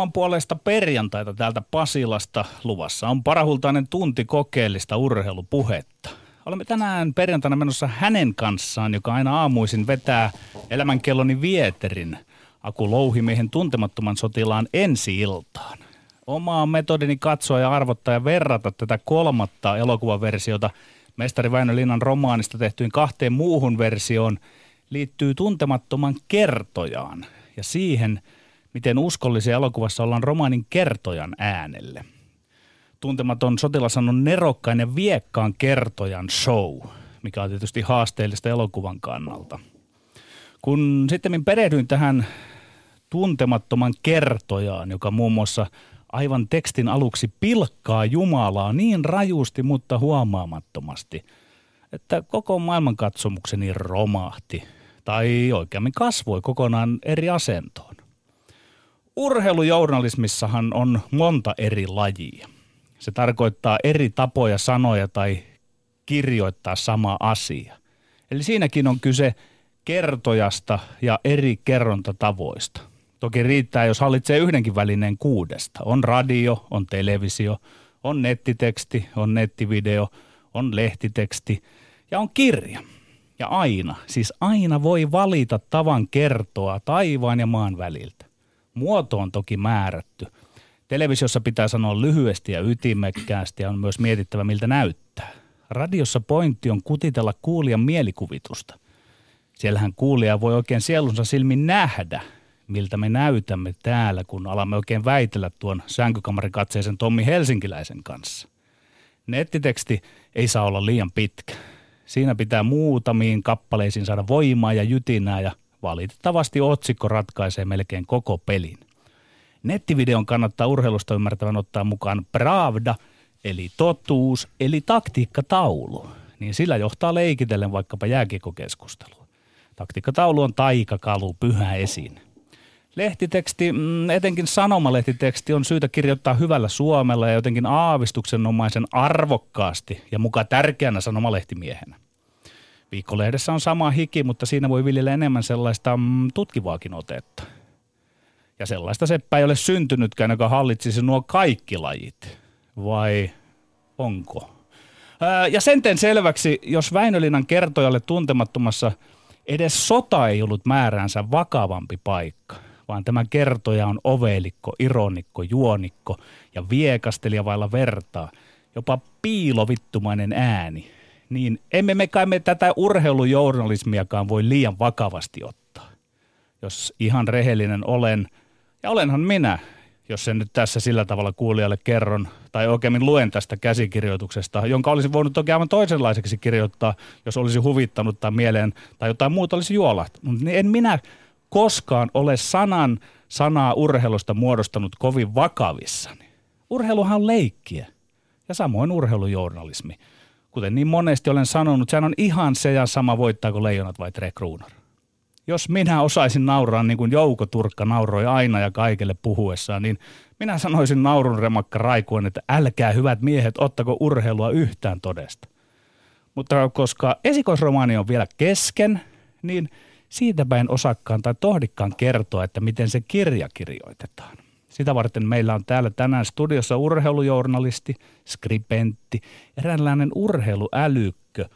Paremman puolesta perjantaita täältä Pasilasta luvassa on parahultainen tunti kokeellista urheilupuhetta. Olemme tänään perjantaina menossa hänen kanssaan, joka aina aamuisin vetää elämänkelloni vieterin Aku Louhimiehen tuntemattoman sotilaan ensi-iltaan. Omaa metodini katsoa ja arvottaa ja verrata tätä kolmatta elokuvaversiota mestari Väinö Linnan romaanista tehtyyn kahteen muuhun versioon liittyy tuntemattoman kertojaan ja siihen – miten uskollisia elokuvassa ollaan romaanin kertojan äänelle. Tuntematon sotilas on nerokkain ja viekkaan kertojan show, mikä on tietysti haasteellista elokuvan kannalta. Kun sitten perehdyin tähän tuntemattoman kertojaan, joka muun muassa aivan tekstin aluksi pilkkaa Jumalaa niin rajusti, mutta huomaamattomasti, että koko maailmankatsomukseni romahti, tai oikeammin kasvoi kokonaan eri asentoon. Urheilujournalismissahan on monta eri lajia. Se tarkoittaa eri tapoja sanoja tai kirjoittaa sama asia. Eli siinäkin on kyse kertojasta ja eri kerrontatavoista. Toki riittää, jos hallitsee yhdenkin välineen kuudesta. On radio, on televisio, on nettiteksti, on nettivideo, on lehtiteksti ja on kirja. Ja aina, siis aina voi valita tavan kertoa taivaan ja maan väliltä. Muoto on toki määrätty. Televisiossa pitää sanoa lyhyesti ja ytimekkäästi ja on myös mietittävä, miltä näyttää. Radiossa pointti on kutitella kuulijan mielikuvitusta. Siellähän kuulija voi oikein sielunsa silmin nähdä, miltä me näytämme täällä, kun alamme oikein väitellä tuon sänkykamarikatseisen Tommi Helsinkiläisen kanssa. Nettiteksti ei saa olla liian pitkä. Siinä pitää muutamiin kappaleisiin saada voimaa ja jytinää ja Valitettavasti otsikko ratkaisee melkein koko pelin. Nettivideon kannattaa urheilusta ymmärtävän ottaa mukaan Pravda, eli totuus, eli taktiikkataulu. Niin sillä johtaa leikitellen vaikkapa jääkiekokeskustelua. Taktiikkataulu on taikakalu, pyhä esiin. Lehtiteksti, mm, etenkin sanomalehtiteksti on syytä kirjoittaa hyvällä suomella ja jotenkin aavistuksenomaisen arvokkaasti ja muka tärkeänä sanomalehtimiehenä. Viikkolehdessä on sama hiki, mutta siinä voi viljellä enemmän sellaista mm, tutkivaakin otetta. Ja sellaista seppä ei ole syntynytkään, joka hallitsisi nuo kaikki lajit. Vai onko? Ää, ja sen teen selväksi, jos Väinölinnan kertojalle tuntemattomassa edes sota ei ollut määräänsä vakavampi paikka, vaan tämä kertoja on ovelikko, ironikko, juonikko ja viekastelija vailla vertaa, jopa piilovittumainen ääni – niin emme me kai me tätä urheilujournalismiakaan voi liian vakavasti ottaa. Jos ihan rehellinen olen, ja olenhan minä, jos sen nyt tässä sillä tavalla kuulijalle kerron, tai oikeammin luen tästä käsikirjoituksesta, jonka olisi voinut toki aivan toisenlaiseksi kirjoittaa, jos olisi huvittanut tai mieleen, tai jotain muuta olisi juolahtanut. Niin en minä koskaan ole sanan sanaa urheilusta muodostanut kovin vakavissani. Urheiluhan on leikkiä, ja samoin urheilujournalismi kuten niin monesti olen sanonut, sehän on ihan se ja sama voittaako leijonat vai Tre Kruunor. Jos minä osaisin nauraa niin kuin Jouko Turkka nauroi aina ja kaikille puhuessaan, niin minä sanoisin naurun remakka raikuen, että älkää hyvät miehet, ottako urheilua yhtään todesta. Mutta koska esikoisromaani on vielä kesken, niin siitä päin osakkaan tai tohdikkaan kertoa, että miten se kirja kirjoitetaan. Sitä varten meillä on täällä tänään studiossa urheilujournalisti, skripentti, eräänlainen urheiluälykkö,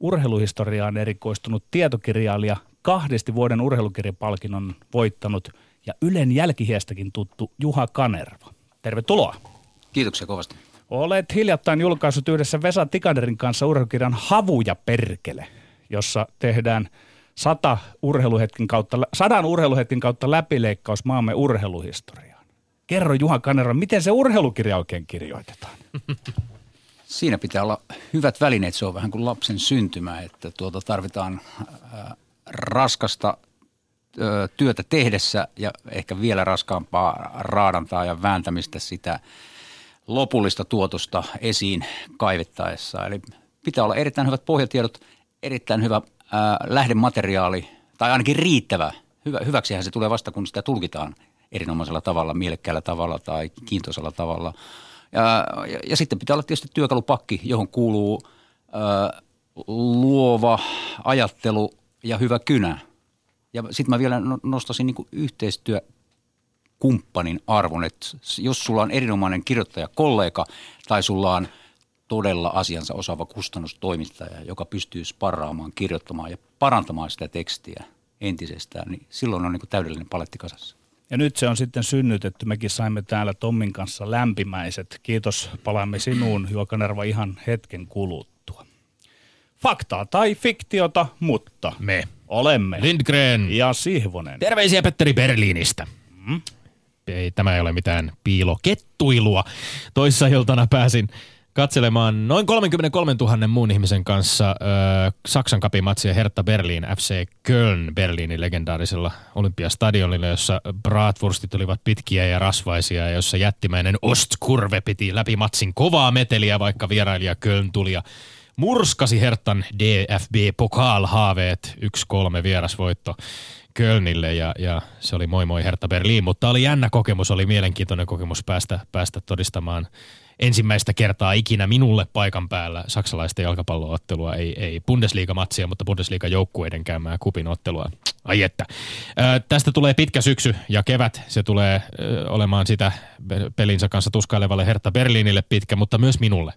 urheiluhistoriaan erikoistunut tietokirjailija, kahdesti vuoden urheilukirjapalkinnon voittanut ja Ylen jälkihiestäkin tuttu Juha Kanerva. Tervetuloa. Kiitoksia kovasti. Olet hiljattain julkaissut yhdessä Vesa Tikanerin kanssa urheilukirjan Havuja perkele, jossa tehdään sata urheiluhetkin kautta, sadan urheiluhetkin kautta läpileikkaus maamme urheiluhistoria. Kerro Juha Kanero, miten se urheilukirja oikein kirjoitetaan? Siinä pitää olla hyvät välineet, se on vähän kuin lapsen syntymä, että tuota tarvitaan äh, raskasta äh, työtä tehdessä ja ehkä vielä raskaampaa raadantaa ja vääntämistä sitä lopullista tuotosta esiin kaivettaessa. Eli pitää olla erittäin hyvät pohjatiedot, erittäin hyvä äh, lähdemateriaali tai ainakin riittävä. Hyvä, hyväksihän se tulee vasta, kun sitä tulkitaan erinomaisella tavalla, mielekkäällä tavalla tai kiintoisella tavalla. Ja, ja, ja sitten pitää olla tietysti työkalupakki, johon kuuluu ö, luova ajattelu ja hyvä kynä. Ja sitten mä vielä no, nostasin niin yhteistyö kumppanin arvon. että jos sulla on erinomainen kirjoittaja kollega tai sulla on todella asiansa osaava kustannustoimittaja, joka pystyy sparraamaan, kirjoittamaan ja parantamaan sitä tekstiä entisestään, niin silloin on niin täydellinen paletti kasassa. Ja nyt se on sitten synnytetty. Mekin saimme täällä Tommin kanssa lämpimäiset. Kiitos, palaamme sinuun, Juokanerva, ihan hetken kuluttua. Faktaa tai fiktiota, mutta Me. olemme. Lindgren. Ja Sihvonen. Terveisiä Petteri Berliinistä. Mm. Ei, tämä ei ole mitään piilokettuilua. Toissa iltana pääsin katselemaan noin 33 000 muun ihmisen kanssa ö, Saksan kapimatsia Hertha Berlin FC Köln Berliinin legendaarisella olympiastadionilla, jossa bratwurstit olivat pitkiä ja rasvaisia ja jossa jättimäinen Ostkurve piti läpi matsin kovaa meteliä, vaikka vierailija Köln tuli ja murskasi Hertan DFB Pokal-haaveet. 1-3 vierasvoitto Kölnille ja, ja, se oli moi moi Herta Berliin, mutta oli jännä kokemus, oli mielenkiintoinen kokemus päästä, päästä todistamaan ensimmäistä kertaa ikinä minulle paikan päällä saksalaisten jalkapalloottelua, ei, ei Bundesliga-matsia, mutta Bundesliga-joukkueiden käymää kupinottelua. Ai että. Ö, tästä tulee pitkä syksy ja kevät, se tulee ö, olemaan sitä pelinsä kanssa tuskailevalle Herta Berliinille pitkä, mutta myös minulle.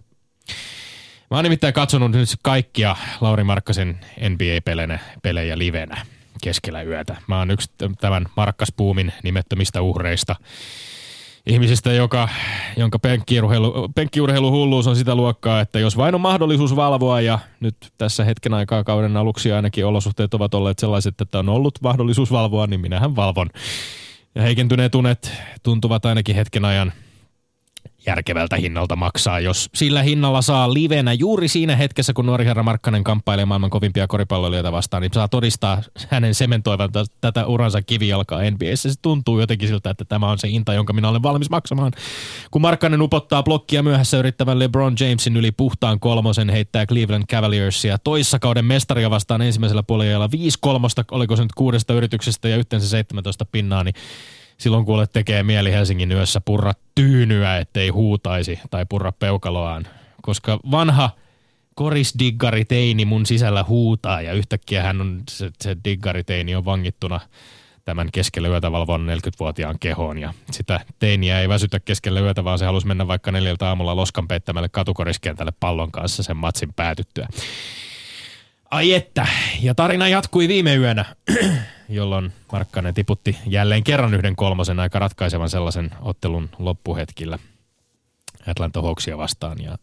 Mä oon nimittäin katsonut nyt kaikkia Lauri Markkasen NBA-pelejä pelejä livenä keskellä yötä. Mä oon yksi tämän Markkaspuumin nimettömistä uhreista. Ihmisistä, joka, jonka penkkiurheilu, penkkiurheiluhulluus on sitä luokkaa, että jos vain on mahdollisuus valvoa ja nyt tässä hetken aikaa kauden aluksi ainakin olosuhteet ovat olleet sellaiset, että on ollut mahdollisuus valvoa, niin minähän valvon. Ja heikentyneet tunet tuntuvat ainakin hetken ajan – järkevältä hinnalta maksaa, jos sillä hinnalla saa livenä juuri siinä hetkessä, kun nuori herra Markkanen kamppailee maailman kovimpia koripalloilijoita vastaan, niin saa todistaa hänen sementoivan tätä uransa kivijalkaa NBAssä. Se tuntuu jotenkin siltä, että tämä on se hinta, jonka minä olen valmis maksamaan. Kun Markkanen upottaa blokkia myöhässä yrittävän LeBron Jamesin yli puhtaan kolmosen, heittää Cleveland Cavaliersia toissa kauden mestaria vastaan ensimmäisellä puolella 5 kolmosta, oliko se nyt kuudesta yrityksestä ja yhteensä 17 pinnaa, niin silloin kuule tekee mieli Helsingin yössä purra tyynyä, ettei huutaisi tai purra peukaloaan, koska vanha korisdiggariteini mun sisällä huutaa ja yhtäkkiä hän on, se, se diggariteini on vangittuna tämän keskellä yötä valvon 40-vuotiaan kehoon ja sitä teiniä ei väsytä keskellä yötä, vaan se halusi mennä vaikka neljältä aamulla loskan peittämälle katukoriskentälle pallon kanssa sen matsin päätyttyä. Ai että, ja tarina jatkui viime yönä, jolloin Markkanen tiputti jälleen kerran yhden kolmosen aika ratkaisevan sellaisen ottelun loppuhetkillä Atlanta Hawksia vastaan. Ja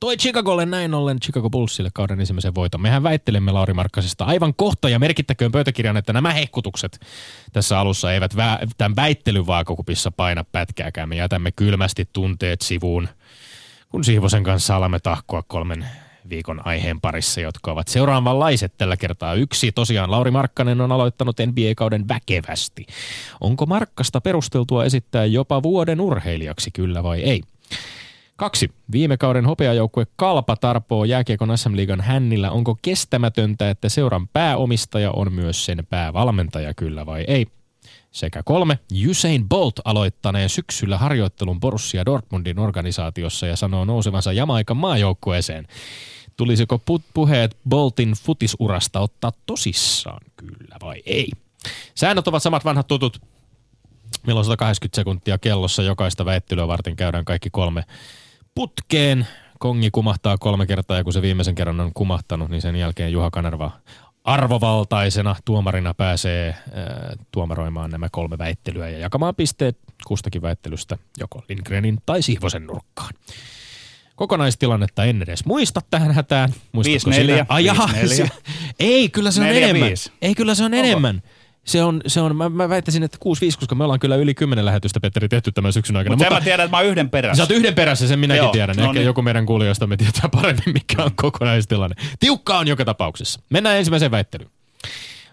toi Chicagolle näin ollen Chicago Bullsille kauden ensimmäisen voiton. Mehän väittelemme Lauri Markkasesta aivan kohta ja merkittäköön pöytäkirjan, että nämä hehkutukset tässä alussa eivät vä- tämän väittelyn vaakakupissa paina pätkääkään. Me jätämme kylmästi tunteet sivuun, kun Siivosen kanssa alamme tahkoa kolmen viikon aiheen parissa, jotka ovat seuraavanlaiset tällä kertaa. Yksi, tosiaan Lauri Markkanen on aloittanut NBA-kauden väkevästi. Onko Markkasta perusteltua esittää jopa vuoden urheilijaksi, kyllä vai ei? Kaksi. Viime kauden hopeajoukkue Kalpa tarpoo jääkiekon SM-liigan hännillä. Onko kestämätöntä, että seuran pääomistaja on myös sen päävalmentaja, kyllä vai ei? Sekä kolme. Usain Bolt aloittaneen syksyllä harjoittelun Borussia Dortmundin organisaatiossa ja sanoo nousevansa Jamaikan maajoukkueeseen. Tulisiko puheet Boltin futisurasta ottaa tosissaan, kyllä vai ei? Säännöt ovat samat vanhat tutut. Meillä on 180 sekuntia kellossa. Jokaista väittelyä varten käydään kaikki kolme putkeen. Kongi kumahtaa kolme kertaa ja kun se viimeisen kerran on kumahtanut, niin sen jälkeen Juha Kanerva arvovaltaisena tuomarina pääsee äh, tuomaroimaan nämä kolme väittelyä ja jakamaan pisteet kustakin väittelystä joko Lindgrenin tai Sihvosen nurkkaan. Kokonaistilannetta en edes muista tähän hätään. Muistatko 5-4. sinä? Ai jaha, 5-4. se- ei kyllä se on Neljä, enemmän. viisi. Ei kyllä se on Onko? enemmän. Se on, se on mä, mä väittäisin, että 6-5, koska me ollaan kyllä yli 10 lähetystä, Petteri, tehty tämän syksyn aikana. Mutta sen mä tiedän, että mä oon yhden Sä perässä. oot yhden perässä, sen minäkin Joo, tiedän. no Ehkä niin. joku meidän kuulijoista me tietää paremmin, mikä on kokonaistilanne. Tiukka on joka tapauksessa. Mennään ensimmäiseen väittelyyn.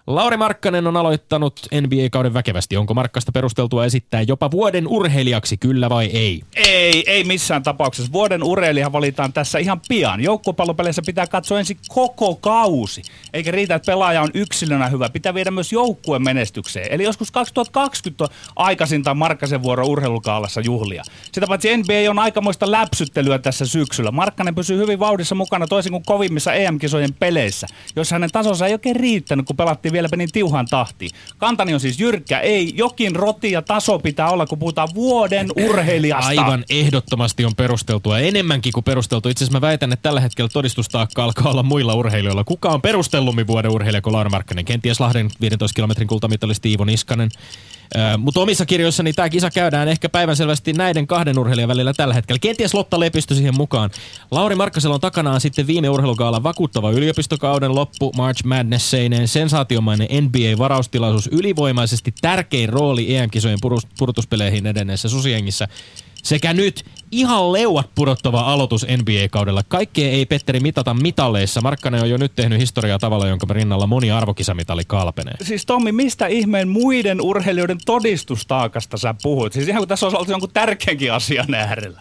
Lauri Markkanen on aloittanut NBA-kauden väkevästi. Onko Markkasta perusteltua esittää jopa vuoden urheilijaksi, kyllä vai ei? Ei, ei missään tapauksessa. Vuoden urheilija valitaan tässä ihan pian. Joukkuepallopeleissä pitää katsoa ensin koko kausi. Eikä riitä, että pelaaja on yksilönä hyvä. Pitää viedä myös joukkueen menestykseen. Eli joskus 2020 on aikaisintaan Markkasen vuoro urheilukaalassa juhlia. Sitä paitsi NBA on aikamoista läpsyttelyä tässä syksyllä. Markkanen pysyy hyvin vauhdissa mukana toisin kuin kovimmissa EM-kisojen peleissä, joissa hänen tasonsa ei oikein riittänyt, kun pelattiin Vieläpä niin tiuhan tahti. Kantani on siis jyrkkä, ei, jokin roti ja taso pitää olla, kun puhutaan vuoden urheilijasta. Aivan ehdottomasti on perusteltua, enemmänkin kuin perusteltu. Itse asiassa mä väitän, että tällä hetkellä todistustaakka alkaa olla muilla urheilijoilla. Kuka on perustellummin vuoden urheilija kuin Laura Markkanen? Kenties Lahden 15 kilometrin kultamitalisti Iivo Niskanen. Mutta omissa kirjoissani tämä kisa käydään ehkä päivänselvästi näiden kahden urheilijan välillä tällä hetkellä. Kenties Lotta Lepistö siihen mukaan. Lauri Markkasella on takanaan sitten viime urheilugaalan vakuuttava yliopistokauden loppu, March Madness-seineen, sensaatiomainen NBA-varaustilaisuus, ylivoimaisesti tärkein rooli EM-kisojen purtuspeleihin edenneessä susiengissä sekä nyt ihan leuat pudottava aloitus NBA-kaudella. Kaikkea ei Petteri mitata mitaleissa. Markkanen on jo nyt tehnyt historiaa tavalla, jonka rinnalla moni arvokisamitali kalpenee. Siis Tommi, mistä ihmeen muiden urheilijoiden todistustaakasta sä puhut? Siis ihan kuin tässä olisi ollut jonkun tärkeänkin asian äärellä.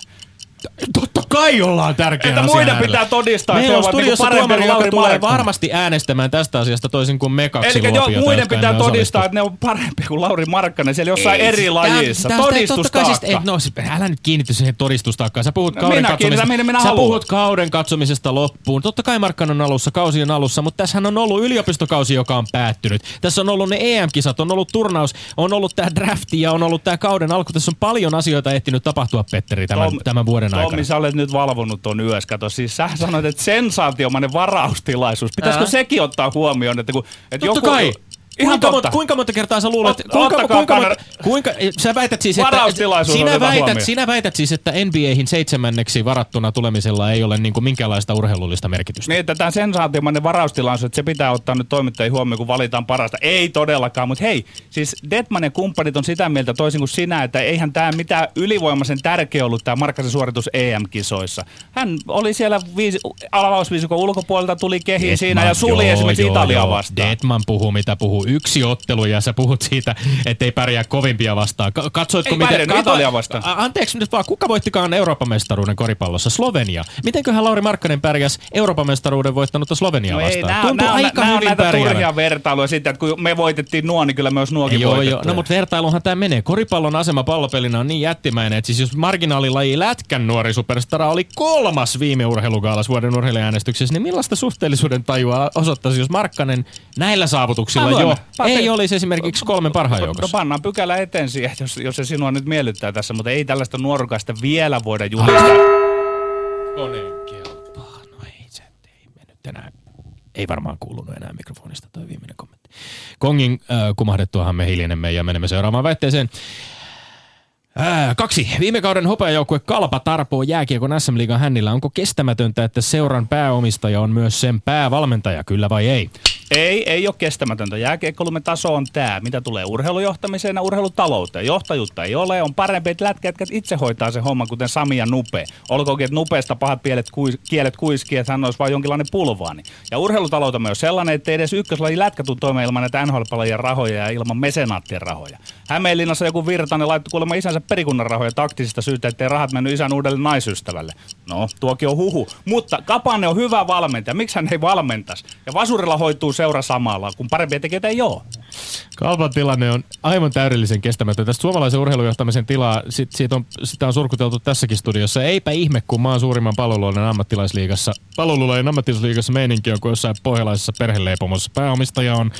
Totta kai ollaan tärkeä Että muiden äärellä. pitää todistaa, että Meillä on studiossa parempia tuomari, joka Lauri tulee Markkanen. varmasti äänestämään tästä asiasta toisin kuin me kaksi Eli jo, muiden pitää todistaa, että ne on parempia kuin Lauri Markkanen siellä jossain eri lajissa. Tää- kai Todistustaakka. siis, et, no, siis, älä nyt kiinnity siihen todistustaakkaan. Sä puhut No kauden minä katsomisesta. kiinnitän, minä sä haluan. puhut kauden katsomisesta loppuun. Totta kai Markkanen on alussa, kausi on alussa, mutta tässähän on ollut yliopistokausi, joka on päättynyt. Tässä on ollut ne EM-kisat, on ollut turnaus, on ollut tämä drafti ja on ollut tämä kauden alku. Tässä on paljon asioita ehtinyt tapahtua, Petteri, tämän, tämän vuoden aikana. Tommi, sä olet nyt valvonut ton yös. Kato, siis sä sanoit, että sensaatiomainen varaustilaisuus. Pitäisikö Ää. sekin ottaa huomioon, että kun... Että Totta joku, kai. Ihan kuinka, monta, kuinka monta kertaa sä luulet, Ot- kuinka, kuinka, monta, kanar- kuinka, sä väität siis, että, sinä, väität, huomioon. sinä väität siis, että NBAhin seitsemänneksi varattuna tulemisella ei ole niin kuin minkäänlaista urheilullista merkitystä. Niin, että tämä sensaatiomainen varaustilaisuus, että se pitää ottaa nyt toimittajien huomioon, kun valitaan parasta. Ei todellakaan, mutta hei, siis Detman ja kumppanit on sitä mieltä toisin kuin sinä, että eihän tämä mitään ylivoimaisen tärkeä ollut tämä Markkasen suoritus EM-kisoissa. Hän oli siellä viisi, avausviisikon ulkopuolelta, tuli kehiin siinä ja suli joo, esimerkiksi joo, Italiaa joo. vastaan. Detman puhuu mitä puhuu. Yksi ottelu ja sä puhut siitä, että ei pärjää kovimpia vastaan. Ka- Katsoitko Ei miten... Italiaa vastaan. Anteeksi nyt vaan, kuka voittikaan Euroopan mestaruuden koripallossa? Slovenia. Mitenköhän Lauri Markkanen pärjäs Euroopan mestaruuden voittanutta Sloveniaa No ei, vastaan? nää, Tuntuu nää, aika nää hyvin näitä pärjäävän. turhia vertailuja siitä, että kun me voitettiin nuo, niin kyllä myös nuokin Joo, joo. No mutta vertailuhan tämä menee. Koripallon asema pallopelinä on niin jättimäinen, että siis jos marginaalilaji Lätkän nuori superstara oli kolmas viime urheilugaalas vuoden urheilijaäänestyksessä, niin millaista suhteellisuuden tajua osoittaisi, jos Markkanen näillä saavutuksilla jo ei olisi esimerkiksi kolmen parhaan No joukossa? pannaan pykälä eteen siihen, jos, jos se sinua nyt miellyttää tässä, mutta ei tällaista nuorukaista vielä voida julistaa. Koneen kelpaa. No ei se ei mennyt enää. Ei varmaan kuulunut enää mikrofonista toi viimeinen kommentti. Kongin äh, kumahdettuahan me hiljenemme ja menemme seuraavaan väitteeseen. Ää, kaksi. Viime kauden hopeajoukkue Kalpa tarpoo jääkiekon SM-liigan hännillä. Onko kestämätöntä, että seuran pääomistaja on myös sen päävalmentaja, kyllä vai ei? Ei, ei ole kestämätöntä. Jääkiekkoilumme taso on tämä. Mitä tulee urheilujohtamiseen ja urheilutalouteen. Johtajuutta ei ole. On parempi, että lätkät itse hoitaa sen homman, kuten Sami ja Nupe. Olkoonkin, että Nupeesta pahat pielet, kuis, kielet kuiskii, että hän olisi vain jonkinlainen pulvaani. Ja urheilutaloutemme on sellainen, että edes ykköslaji lätkä tuu toimeen ilman näitä nhl rahoja ja ilman mesenaattien rahoja. Hämeenlinnassa joku Virtanen laittoi kuulemma isänsä perikunnan rahoja taktisista syystä, ettei rahat mennyt isän uudelle naisystävälle. No, tuokin on huhu. Mutta Kapanne on hyvä valmentaja. Miksi hän ei valmentaisi? Ja Vasurilla hoituu seura samalla, kun parempia tekijöitä ei ole. Kalpan tilanne on aivan täydellisen kestämätön. Tästä suomalaisen urheilujohtamisen tilaa, sit, siitä on, sitä on surkuteltu tässäkin studiossa. Eipä ihme, kun maan suurimman palveluiden ammattilaisliigassa, palveluiden ammattilaisliigassa meininki on kuin jossain pohjalaisessa perheleipomossa. Pääomistaja on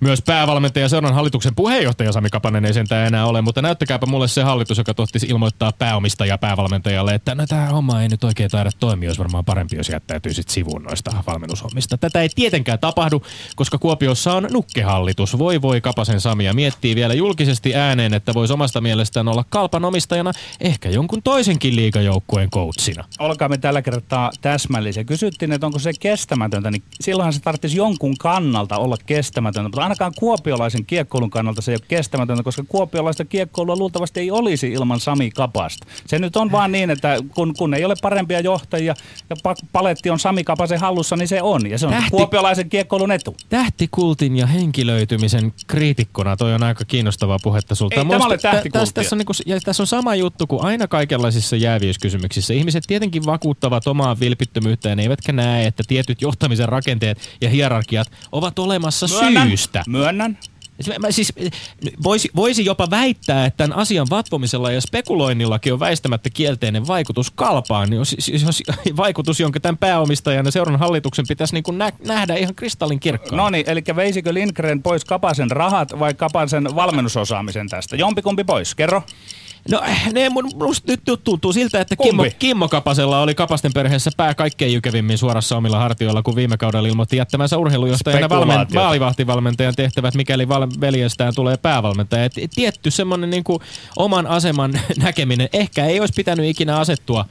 myös päävalmentaja, seuran hallituksen puheenjohtaja Sami Kapanen ei sentään enää ole, mutta näyttäkääpä mulle se hallitus, joka tohtisi ilmoittaa pääomistaja päävalmentajalle, että no tämä homma ei nyt oikein taida toimia, olisi varmaan parempi, jos jättäytyisit sivuun noista valmennushommista. Tätä ei tietenkään tapahdu, koska Kuopiossa on nukkehallitus. Voi voi Kapasen Sami ja miettii vielä julkisesti ääneen, että voisi omasta mielestään olla kalpan omistajana ehkä jonkun toisenkin liigajoukkueen coachina. Olkaamme tällä kertaa täsmällisiä. Kysyttiin, että onko se kestämätöntä, niin silloinhan se tarvitsisi jonkun kannalta olla kestämätöntä, mutta ainakaan kuopiolaisen kiekkoulun kannalta se ei ole kestämätöntä, koska kuopiolaista kiekkoulua luultavasti ei olisi ilman Sami Kapasta. Se nyt on vaan niin, että kun, kun ei ole parempia johtajia ja pa- paletti on Sami Kapasen hallussa, niin se on. Ja se on Tähti- kuopiolaisen kiekkoulun etu. Tähtikultin ja henkilöitymisen kriitikkona, toi on aika kiinnostavaa puhetta sulta. Ei tämä Muista- ole tä- tähtikulttia. Tässä, tässä, on niinku, ja tässä on sama juttu kuin aina kaikenlaisissa jääviyskysymyksissä. Ihmiset tietenkin vakuuttavat omaa vilpittömyyttään, eivätkä näe, että tietyt johtamisen rakenteet ja hierarkiat ovat olemassa Myönnän, syystä. Myönnän. Mä siis, voisi, voisi jopa väittää, että tämän asian vatvomisella ja spekuloinnillakin on väistämättä kielteinen vaikutus kalpaan. Niin jos, jos vaikutus, jonka tämän pääomistajan ja seuran hallituksen pitäisi niin kuin nä, nähdä ihan kristallin kirkkaan. No niin, eli veisikö Lindgren pois Kapasen rahat vai Kapasen valmennusosaamisen tästä? Jompikumpi pois, kerro. No ne mun, musta nyt tuntuu siltä, että Kimmo, Kimmo Kapasella oli Kapasten perheessä pää kaikkein jykevimmin suorassa omilla hartioilla, kun viime kaudella ilmoitti jättämänsä urheilujohtajana valmen, maalivahtivalmentajan tehtävät, mikäli val, veljestään tulee päävalmentaja. Et, tietty semmoinen niin oman aseman näkeminen ehkä ei olisi pitänyt ikinä asettua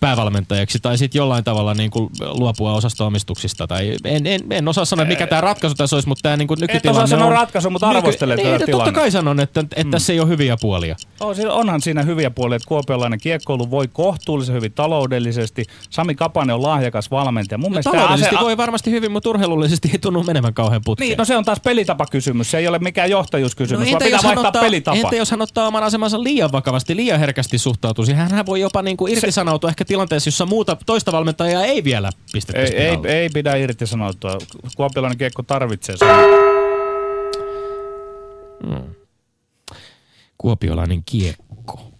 päävalmentajaksi tai sitten jollain tavalla niin kuin luopua osastoomistuksista. Tai en, en, en osaa sanoa, mikä tämä ratkaisu tässä olisi, mutta tämä niin nykytilanne Et osaa sanoa ratkaisu, mutta arvostelee nyky- tätä niin, Totta kai sanon, että, että mm. tässä ei ole hyviä puolia. Onhan siinä hyviä puolia, että kuopiolainen kiekkoulu voi kohtuullisen hyvin taloudellisesti. Sami Kapanen on lahjakas valmentaja. Mun no, taloudellisesti ase- voi varmasti hyvin, mutta urheilullisesti ei tunnu menemään kauhean putkeen. Niin, no se on taas pelitapakysymys. Se ei ole mikään johtajuuskysymys, no, vaan pitää vaihtaa ottaa, pelitapa. Entä jos hän ottaa oman asemansa liian vakavasti, liian herkästi suhtautuisi? Hän voi jopa niin kuin irtisanoutua irtisanoutua ehkä tilanteessa, jossa muuta toista valmentajaa ei vielä pistettäisi ei, ei, ei pidä irtisanoutua. Kuopiolainen kiekko tarvitsee sen. Hmm. Kuopiolainen kiekko.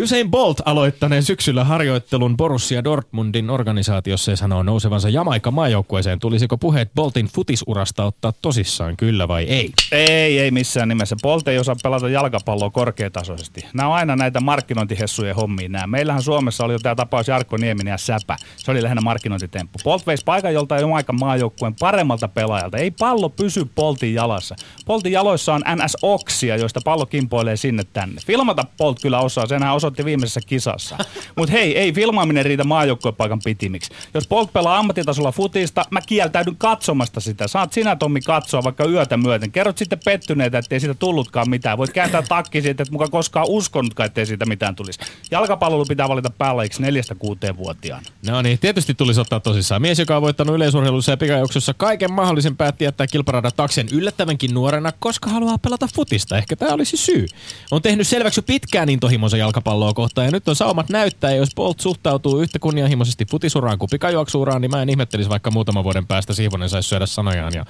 Usain Bolt aloittaneen syksyllä harjoittelun Borussia Dortmundin organisaatiossa ja sanoo nousevansa Jamaika maajoukkueeseen. Tulisiko puheet Boltin futisurasta ottaa tosissaan, kyllä vai ei? Ei, ei missään nimessä. Bolt ei osaa pelata jalkapalloa korkeatasoisesti. Nämä on aina näitä markkinointihessujen hommia nämä. Meillähän Suomessa oli jo tämä tapaus Jarkko Nieminen ja Säpä. Se oli lähinnä markkinointitemppu. Bolt veisi paikan joltain Jamaikan maajoukkueen paremmalta pelaajalta. Ei pallo pysy Boltin jalassa. Boltin jaloissa on NS-oksia, joista pallo kimpoilee sinne tänne. Filmata Bolt kyllä osaa, senhän osoitti viimeisessä kisassa. Mutta hei, ei filmaaminen riitä maajoukkuepaikan pitimiksi. Jos Bolt pelaa ammattitasolla futista, mä kieltäydyn katsomasta sitä. Saat sinä Tommi katsoa vaikka yötä myöten. Kerrot sitten pettyneitä, ettei siitä tullutkaan mitään. Voit kääntää takki siitä, että muka koskaan uskonutkaan, ettei siitä mitään tulisi. Jalkapalloilu pitää valita päällajiksi neljästä kuuteen vuotiaan. No niin, tietysti tulisi ottaa tosissaan. Mies, joka on voittanut yleisurheilussa ja pikajuoksussa kaiken mahdollisen päätti jättää kilparadan taksen yllättävänkin nuorena, koska haluaa pelata futista. Ehkä tämä olisi syy. On tehnyt selväksi pitkään jalkapallo jalkapalloa kohtaan. Ja nyt on saumat näyttää, ja jos Bolt suhtautuu yhtä kunnianhimoisesti futisuraan kuin pikajuoksuuraan, niin mä en ihmettelisi vaikka muutaman vuoden päästä Siivonen saisi syödä sanojaan ja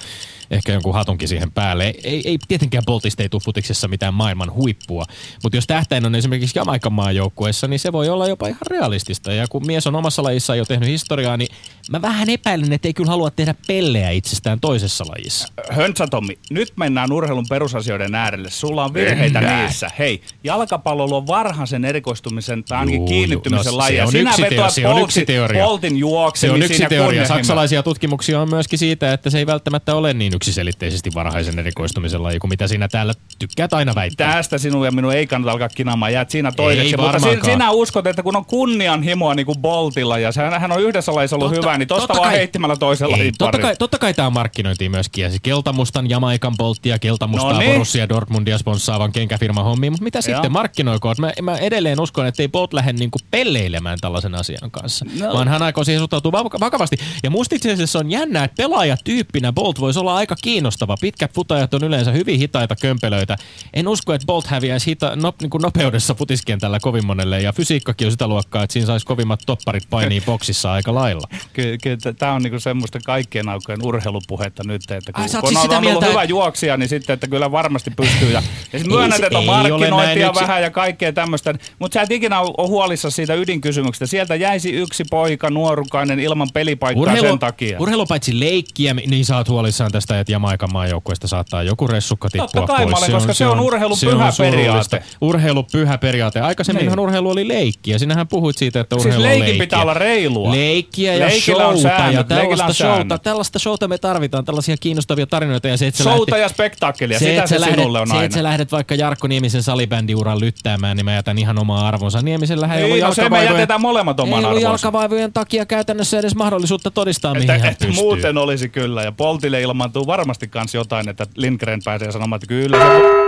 ehkä jonkun hatunkin siihen päälle. Ei, ei tietenkään Boltista ei tule futiksessa mitään maailman huippua, mutta jos tähtäin on esimerkiksi Jamaikan maajoukkueessa, niin se voi olla jopa ihan realistista. Ja kun mies on omassa lajissaan jo tehnyt historiaa, niin mä vähän epäilen, että ei kyllä halua tehdä pelleä itsestään toisessa lajissa. Höntsä Tommi, nyt mennään urheilun perusasioiden äärelle. Sulla on virheitä Mennään. niissä. Hei, jalkapallo on varhaisen erikoistumisen tai ainakin juu, kiinnittymisen no, laji. Se on, Sinä yksi on yksi teoria. Poltin Se on yksi teoria. Saksalaisia tutkimuksia on myöskin siitä, että se ei välttämättä ole niin yksiselitteisesti varhaisen erikoistumisen laji kuin mitä sinä täällä tykkäät aina väittää. Tästä sinun ja minun ei kannata alkaa kinaamaan. Jäät siinä toiseksi. Ei mutta sinä, sinä uskot, että kun on kunnianhimoa niin kuin Boltilla ja hän on yhdessä lajissa ollut totta, hyvä, niin tosta vaan kai, heittimällä toisella ei, totta kai, totta kai tämä on markkinointi myöskin. Ja se Keltamustan Jamaikan Boltia, Keltamustaa no niin. Borussia Dortmundia sponssaavan kenkäfirman hommiin. Mutta mitä ja. sitten markkinoikoon? Mä, mä edelleen uskon, että ei Bolt lähde niinku pelleilemään tällaisen asian kanssa. No. Vaan hän aikoo siihen suhtautua vakavasti. Ja musta itse asiassa on jännä, että pelaajatyyppinä Bolt voisi olla aika kiinnostava. Pitkät futajat on yleensä hyvin hitaita kömpelöitä. En usko, että Bolt häviäisi hita, no, niin kuin nopeudessa futiskentällä kovin monelle. Ja fysiikkakin on sitä luokkaa, että siinä saisi kovimmat topparit painii boksissa aika lailla. Kyllä, kyllä tämä on niinku semmoista kaikkien aukojen urheilupuhetta nyt, että kun, Ai, kun siis on, on ollut mieltä... hyvä juoksija, niin sitten, että kyllä varmasti pystyy. Ja, ja myönnät, että on markkinointia vähän ja kaikkea tämmöistä. Mutta sä et ikinä ole huolissa siitä ydinkysymyksestä. Sieltä jäisi yksi poika, nuorukainen, ilman pelipaikkaa Urheilu, sen takia. Urheilu paitsi leikkiä, niin sä oot huolissaan tästä, että Jamaikan maajoukkueesta saattaa joku ressukka tippua Totta kai pois. Olen, se on, koska se on, urheilu se pyhä on periaate. Urheilu pyhä periaate. Aikaisemminhan niin. urheilu oli leikkiä. Sinähän puhuit siitä, että siis urheilu siis on leikkiä. pitää olla reilua. Leikkiä ja Leikillä showta säännöt, ja tällaista showta. Tällaista showta me tarvitaan, tällaisia kiinnostavia tarinoita. Ja se, että showta lähdet, ja spektaakkelia, sitä se, se sinulle on se, aina. Se, että sä lähdet vaikka Jarkko Niemisen salibändiuran lyttäämään, niin mä jätän ihan omaa arvonsa. Niemisellä ei, ei ollut no se me jätetään molemmat oman arvonsa. Ei jalkavaivojen takia käytännössä edes mahdollisuutta todistaa, mihin että, hän että pystyy. Muuten olisi kyllä. Ja Poltille ilmaantuu varmasti kans jotain, että Lindgren pääsee sanomaan, että kyllä se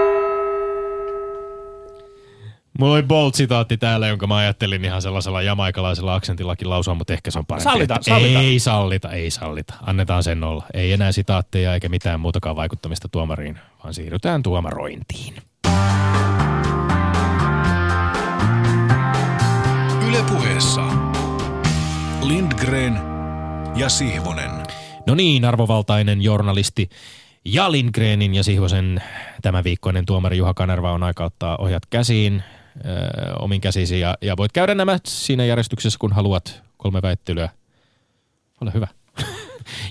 Mulla oli Bolt-sitaatti täällä, jonka mä ajattelin ihan sellaisella jamaikalaisella aksentillakin lausua, mutta ehkä se on parempi. Sallita, sallita. Ei sallita, ei sallita. Annetaan sen olla. Ei enää sitaatteja eikä mitään muutakaan vaikuttamista tuomariin, vaan siirrytään tuomarointiin. Ylepuheessa Lindgren ja Sihvonen. No niin, arvovaltainen journalisti ja Lindgrenin ja Sihvosen tämä viikkoinen tuomari Juha Kanerva on aika ottaa ohjat käsiin, ö, omin käsisi ja, ja voit käydä nämä siinä järjestyksessä, kun haluat kolme väittelyä. Ole hyvä.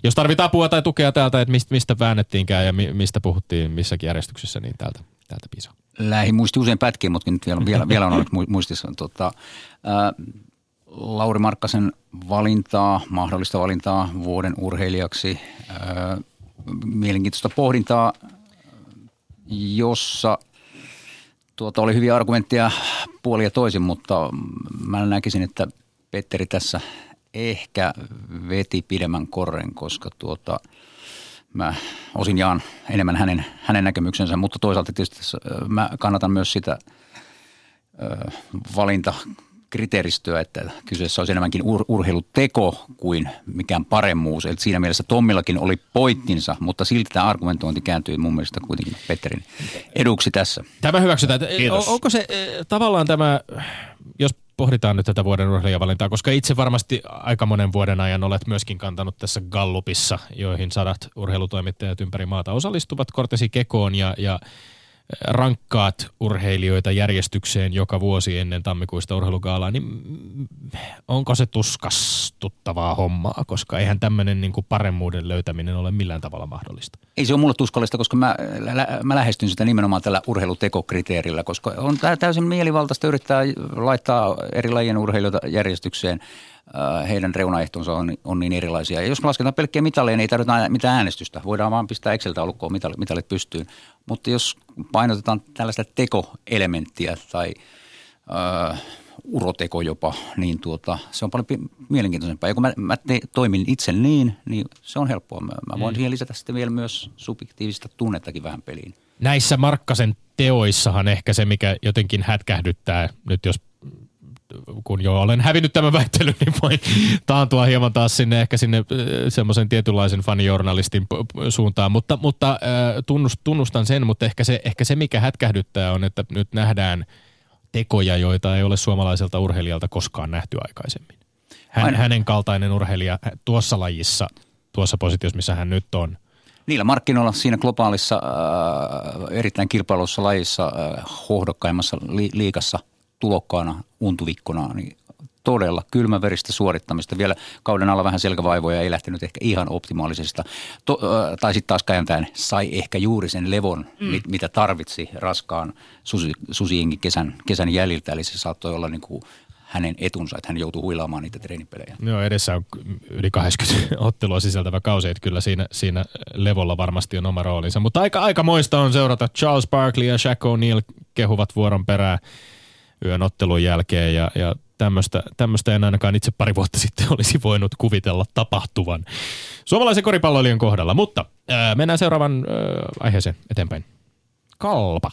Jos tarvitaan apua tai tukea täältä, että mistä, mistä väännettiinkään ja mi, mistä puhuttiin missäkin järjestyksessä, niin täältä, täältä piisaa. Lähi muisti usein pätkiä, mutta nyt vielä, vielä, vielä on ollut muistissa. Tota, Lauri Markkasen valintaa, mahdollista valintaa vuoden urheilijaksi. Mielenkiintoista pohdintaa, jossa tuota, oli hyviä argumentteja puolia toisin, mutta mä näkisin, että Petteri tässä ehkä veti pidemmän korren, koska tuota, mä osin jaan enemmän hänen, hänen näkemyksensä, mutta toisaalta tietysti mä kannatan myös sitä ö, valinta kriteeristöä, että kyseessä olisi enemmänkin ur- urheiluteko kuin mikään paremmuus. Eli siinä mielessä Tommillakin oli pointtinsa, mutta silti tämä argumentointi kääntyi mun mielestä kuitenkin Petterin eduksi tässä. Tämä hyväksytään. Kiitos. Onko se tavallaan tämä, jos pohditaan nyt tätä vuoden urheilijavalintaa, koska itse varmasti aika monen vuoden ajan olet myöskin kantanut tässä Gallupissa, joihin sadat urheilutoimittajat ympäri maata osallistuvat kortesi kekoon ja, ja rankkaat urheilijoita järjestykseen joka vuosi ennen tammikuista urheilugaalaa, niin onko se tuskastuttavaa hommaa, koska eihän tämmöinen niin kuin paremmuuden löytäminen ole millään tavalla mahdollista? Ei se ole mulle tuskallista, koska mä, mä lähestyn sitä nimenomaan tällä urheilutekokriteerillä, koska on täysin mielivaltaista yrittää laittaa eri lajien urheilijoita järjestykseen – Äh, heidän reunaehtonsa on, on niin erilaisia. Ja jos lasketaan pelkkiä mitaleja, niin ei tarvita mitään äänestystä. Voidaan vaan pistää Excel-taulukkoon mitalit, mitalit pystyyn. Mutta jos painotetaan tällaista tekoelementtiä tai äh, uroteko jopa, niin tuota, se on paljon mielenkiintoisempaa. Ja kun mä, mä te, toimin itse niin, niin se on helppoa. Mä, mä voin mm. siihen lisätä sitten vielä myös subjektiivista tunnettakin vähän peliin. Näissä Markkasen teoissahan ehkä se, mikä jotenkin hätkähdyttää, nyt jos kun jo olen hävinnyt tämän väittelyn, niin voin taantua hieman taas sinne ehkä sinne äh, semmoisen tietynlaisen fanijournalistin suuntaan. Mutta, mutta äh, tunnustan sen, mutta ehkä se, ehkä se, mikä hätkähdyttää on, että nyt nähdään tekoja, joita ei ole suomalaiselta urheilijalta koskaan nähty aikaisemmin. Hän, hänen kaltainen urheilija tuossa lajissa, tuossa positiossa, missä hän nyt on, Niillä markkinoilla siinä globaalissa äh, erittäin kilpailussa lajissa äh, hohdokkaimmassa li- liikassa – tulokkaana, untuvikkona, niin todella kylmäveristä suorittamista. Vielä kauden alla vähän selkävaivoja ei lähtenyt ehkä ihan optimaalisesta. To, äh, tai sitten taas kääntäen sai ehkä juuri sen levon, mm. mit, mitä tarvitsi raskaan susi, susienkin kesän, kesän jäljiltä. Eli se saattoi olla niin kuin hänen etunsa, että hän joutuu huilaamaan niitä treenipelejä. Joo, edessä on yli 80 ottelua sisältävä kausi, että kyllä siinä, siinä levolla varmasti on oma roolinsa. Mutta aika, aika moista on seurata. Charles Barkley ja Shaq O'Neal kehuvat vuoron perään yön ottelun jälkeen ja, ja tämmöistä, tämmöistä en ainakaan itse pari vuotta sitten olisi voinut kuvitella tapahtuvan suomalaisen koripalloilijan kohdalla. Mutta ää, mennään seuraavan ää, aiheeseen eteenpäin. Kalpa.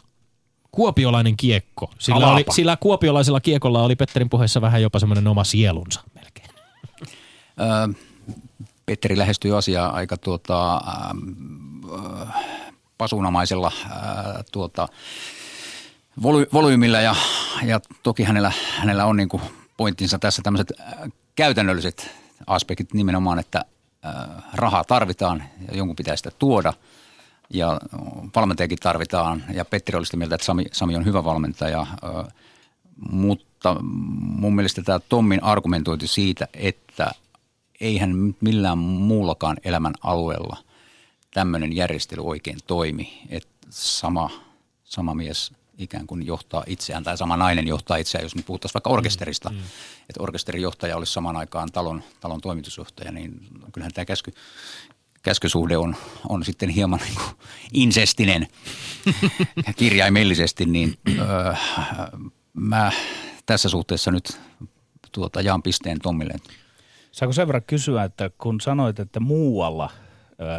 Kuopiolainen kiekko. Sillä, oli, sillä kuopiolaisella kiekolla oli Petterin puheessa vähän jopa semmoinen oma sielunsa melkein. Petteri lähestyi asiaa aika tuota, äh, pasunamaisella äh, tuota, voly, volyymilla ja, ja toki hänellä, hänellä on niin kuin pointtinsa tässä tämmöiset äh, käytännölliset aspektit nimenomaan, että äh, rahaa tarvitaan ja jonkun pitää sitä tuoda. Ja valmentajakin tarvitaan ja Petteri oli sitä mieltä, että Sami, Sami on hyvä valmentaja, äh, mutta mun mielestä tämä Tommin argumentointi siitä, että eihän millään muullakaan elämän alueella tämmöinen järjestely oikein toimi, että sama, sama mies ikään kuin johtaa itseään, tai sama nainen johtaa itseään, jos nyt puhuttaisiin vaikka orkesterista, mm, mm. että orkesterin johtaja olisi samaan aikaan talon, talon toimitusjohtaja, niin kyllähän tämä käsky, käskysuhde on, on sitten hieman niin kuin insestinen kirjaimellisesti, niin öö, mä tässä suhteessa nyt tuota, jaan pisteen Tommille. Saako sen verran kysyä, että kun sanoit, että muualla –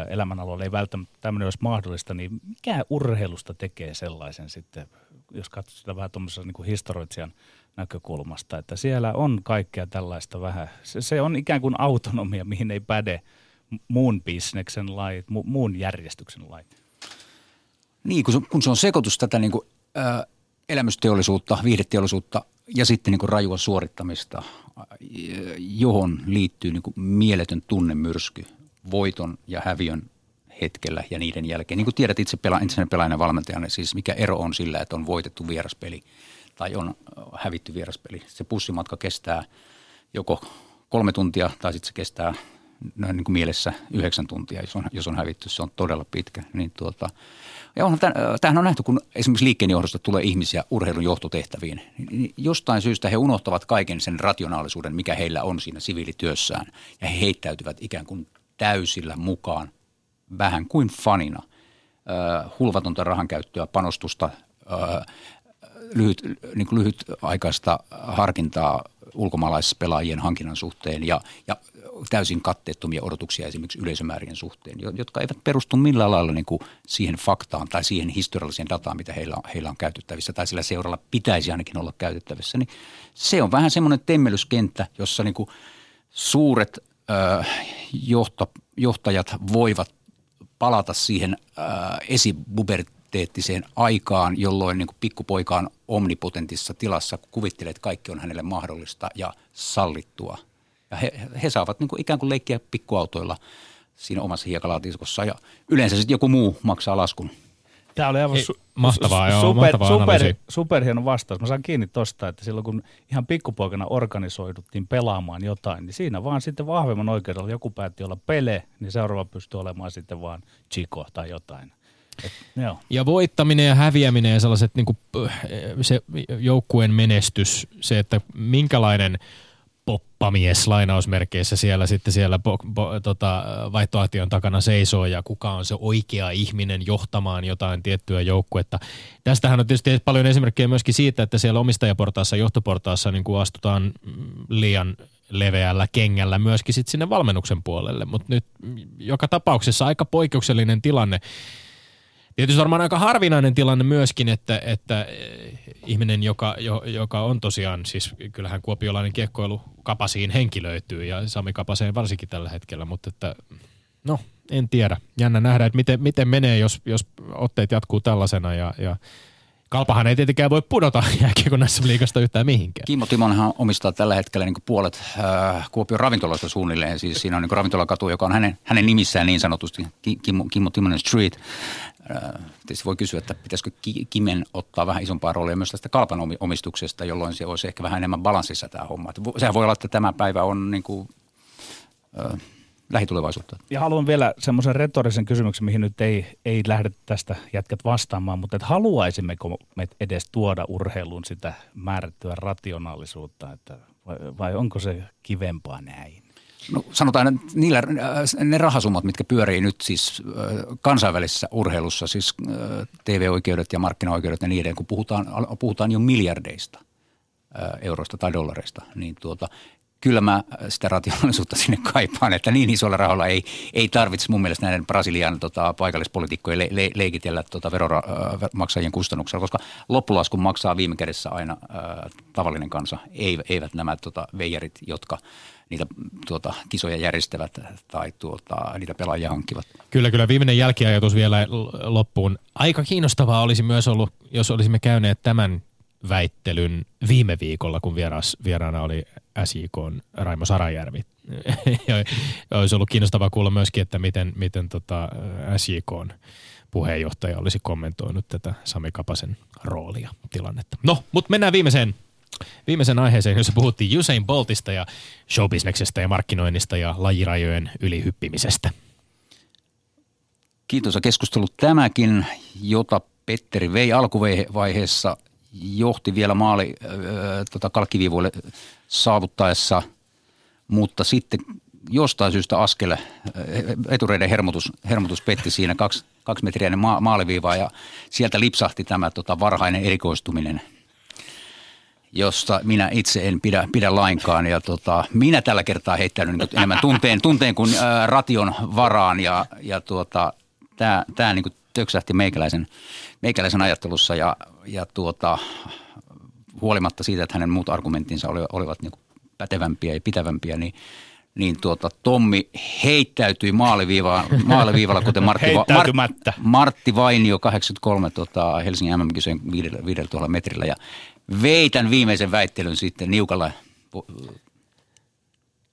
elämänalueella ei välttämättä tämmöinen olisi mahdollista, niin mikä urheilusta tekee sellaisen sitten, jos katsoo sitä vähän tuommoisessa niin historiitsijan näkökulmasta, että siellä on kaikkea tällaista vähän. Se, se on ikään kuin autonomia, mihin ei päde muun bisneksen lait, mu, muun järjestyksen lait. Niin, kun se, kun se on sekoitus tätä niin kuin, ä, elämysteollisuutta, viihdeteollisuutta ja sitten niin kuin rajua suorittamista, johon liittyy niin kuin mieletön tunnemyrsky, voiton ja häviön hetkellä ja niiden jälkeen. Niin kuin tiedät itse pela, entisenä pelaajana valmentajana, siis mikä ero on sillä, että on voitettu vieraspeli tai on hävitty vieraspeli. Se pussimatka kestää joko kolme tuntia tai sitten se kestää noin niin kuin mielessä yhdeksän tuntia, jos on, jos on hävitty. Se on todella pitkä. Niin tuota, ja onhan, tämähän on nähty, kun esimerkiksi liikkeenjohdosta tulee ihmisiä urheilun johtotehtäviin. Niin jostain syystä he unohtavat kaiken sen rationaalisuuden, mikä heillä on siinä siviilityössään. Ja he heittäytyvät ikään kuin täysillä mukaan, vähän kuin fanina. Äh, hulvatonta rahankäyttöä, panostusta, äh, lyhyt, niin kuin lyhytaikaista harkintaa ulkomaalaispelaajien hankinnan suhteen ja, ja täysin katteettomia odotuksia esimerkiksi yleisömäärien suhteen, jotka eivät perustu millään lailla niin kuin siihen faktaan tai siihen historialliseen dataan, mitä heillä on, heillä on käytettävissä tai sillä seuralla pitäisi ainakin olla käytettävissä. Niin se on vähän semmoinen temmelyskenttä, jossa niin kuin suuret johtajat voivat palata siihen ö, esibuberteettiseen aikaan, jolloin niin pikkupoika on omnipotentissa tilassa, kun kuvittelee, että kaikki on hänelle mahdollista ja sallittua – ja he, he saavat niin kuin ikään kuin leikkiä pikkuautoilla siinä omassa hiekalaatisikossa ja yleensä sitten joku muu maksaa laskun. Tämä oli aivan su- mahtavaa, joo, super, mahtavaa super, superhieno vastaus. Mä saan kiinni tosta, että silloin kun ihan pikkupoikana organisoiduttiin pelaamaan jotain, niin siinä vaan sitten vahvemman oikeudella joku päätti olla Pele, niin seuraava pystyy olemaan sitten vaan Chico tai jotain. Et, joo. Ja voittaminen ja häviäminen ja sellaiset niin kuin, se joukkueen menestys, se, että minkälainen – poppamies lainausmerkeissä siellä sitten siellä po, po, tota, vaihtoahtion takana seisoo ja kuka on se oikea ihminen johtamaan jotain tiettyä joukkuetta. Tästähän on tietysti paljon esimerkkejä myöskin siitä, että siellä omistajaportaassa, johtoportaassa niin kuin astutaan liian leveällä kengällä myöskin sitten sinne valmennuksen puolelle, mutta nyt joka tapauksessa aika poikkeuksellinen tilanne Tietysti varmaan aika harvinainen tilanne myöskin, että, että eh, ihminen, joka, jo, joka on tosiaan, siis kyllähän kuopiolainen kiekkoilu Kapasiin henki löytyy ja Sami Kapaseen varsinkin tällä hetkellä, mutta että no en tiedä. Jännä nähdä, että miten, miten menee, jos, jos otteet jatkuu tällaisena ja, ja Kalpahan ei tietenkään voi pudota jääkiekon näissä liikasta yhtään mihinkään. Kimmo Timonhan omistaa tällä hetkellä niin puolet äh, Kuopion ravintoloista suunnilleen. Siis siinä on niin ravintolakatu, joka on hänen, hänen nimissään niin sanotusti, Kimmo, Kimmo Timonen Street. Äh, tietysti voi kysyä, että pitäisikö Kimen ottaa vähän isompaa roolia myös tästä kalpan omistuksesta, jolloin se olisi ehkä vähän enemmän balanssissa tämä homma. sehän voi olla, että tämä päivä on niin kuin, äh, lähitulevaisuutta. Ja haluan vielä semmoisen retorisen kysymyksen, mihin nyt ei, ei lähde tästä jätkät vastaamaan, mutta että haluaisimmeko me edes tuoda urheiluun sitä määrättyä rationaalisuutta, että vai, vai onko se kivempaa näin? No sanotaan, että niillä, äh, ne rahasummat, mitkä pyörii nyt siis äh, kansainvälisessä urheilussa, siis äh, TV-oikeudet ja markkinaoikeudet ja niin edelleen, kun puhutaan, puhutaan jo miljardeista eurosta tai dollareista, niin tuota, kyllä mä sitä rationaalisuutta sinne kaipaan, että niin isolla rahoilla ei, ei tarvitse mun mielestä näiden Brasilian tota, paikallispolitiikkojen le, le, leikitellä tota, veromaksajien kustannuksella, koska loppulaskun maksaa viime kädessä aina ä, tavallinen kansa, eivät nämä tota, veijarit, jotka niitä tuota, kisoja järjestävät tai tuota, niitä pelaajia hankkivat. Kyllä, kyllä. Viimeinen jälkiajatus vielä loppuun. Aika kiinnostavaa olisi myös ollut, jos olisimme käyneet tämän väittelyn viime viikolla, kun vieras, vieraana oli SJK Raimo Sarajärvi. olisi ollut kiinnostavaa kuulla myöskin, että miten, miten tota SJK puheenjohtaja olisi kommentoinut tätä Sami Kapasen roolia, tilannetta. No, mutta mennään viimeiseen, viimeiseen aiheeseen, jossa puhuttiin Usain Boltista ja showbisneksestä ja markkinoinnista ja lajirajojen ylihyppimisestä. Kiitos ja keskustelu tämäkin, jota Petteri vei alkuvaiheessa johti vielä maali äh, tota kalkkiviivoille saavuttaessa, mutta sitten jostain syystä askel, etureiden hermotus, hermotus petti siinä kaksi, kaksi metriä ma- maaliviivaa ja sieltä lipsahti tämä tota, varhainen erikoistuminen, josta minä itse en pidä, pidä lainkaan. Ja tota, minä tällä kertaa heittänyt niin enemmän tunteen, tunteen kuin ää, ration varaan ja, ja tuota, tämä niin töksähti meikäläisen, meikäläisen ajattelussa ja, ja tuota, huolimatta siitä, että hänen muut argumenttinsa olivat niin pätevämpiä ja pitävämpiä, niin niin tuota, Tommi heittäytyi maaliviivaan, maaliviivalla, kuten Martti, Mar- Martti Vainio 83 tota, Helsingin MM-kisojen 5000 metrillä. Ja veitän viimeisen väittelyn sitten niukalla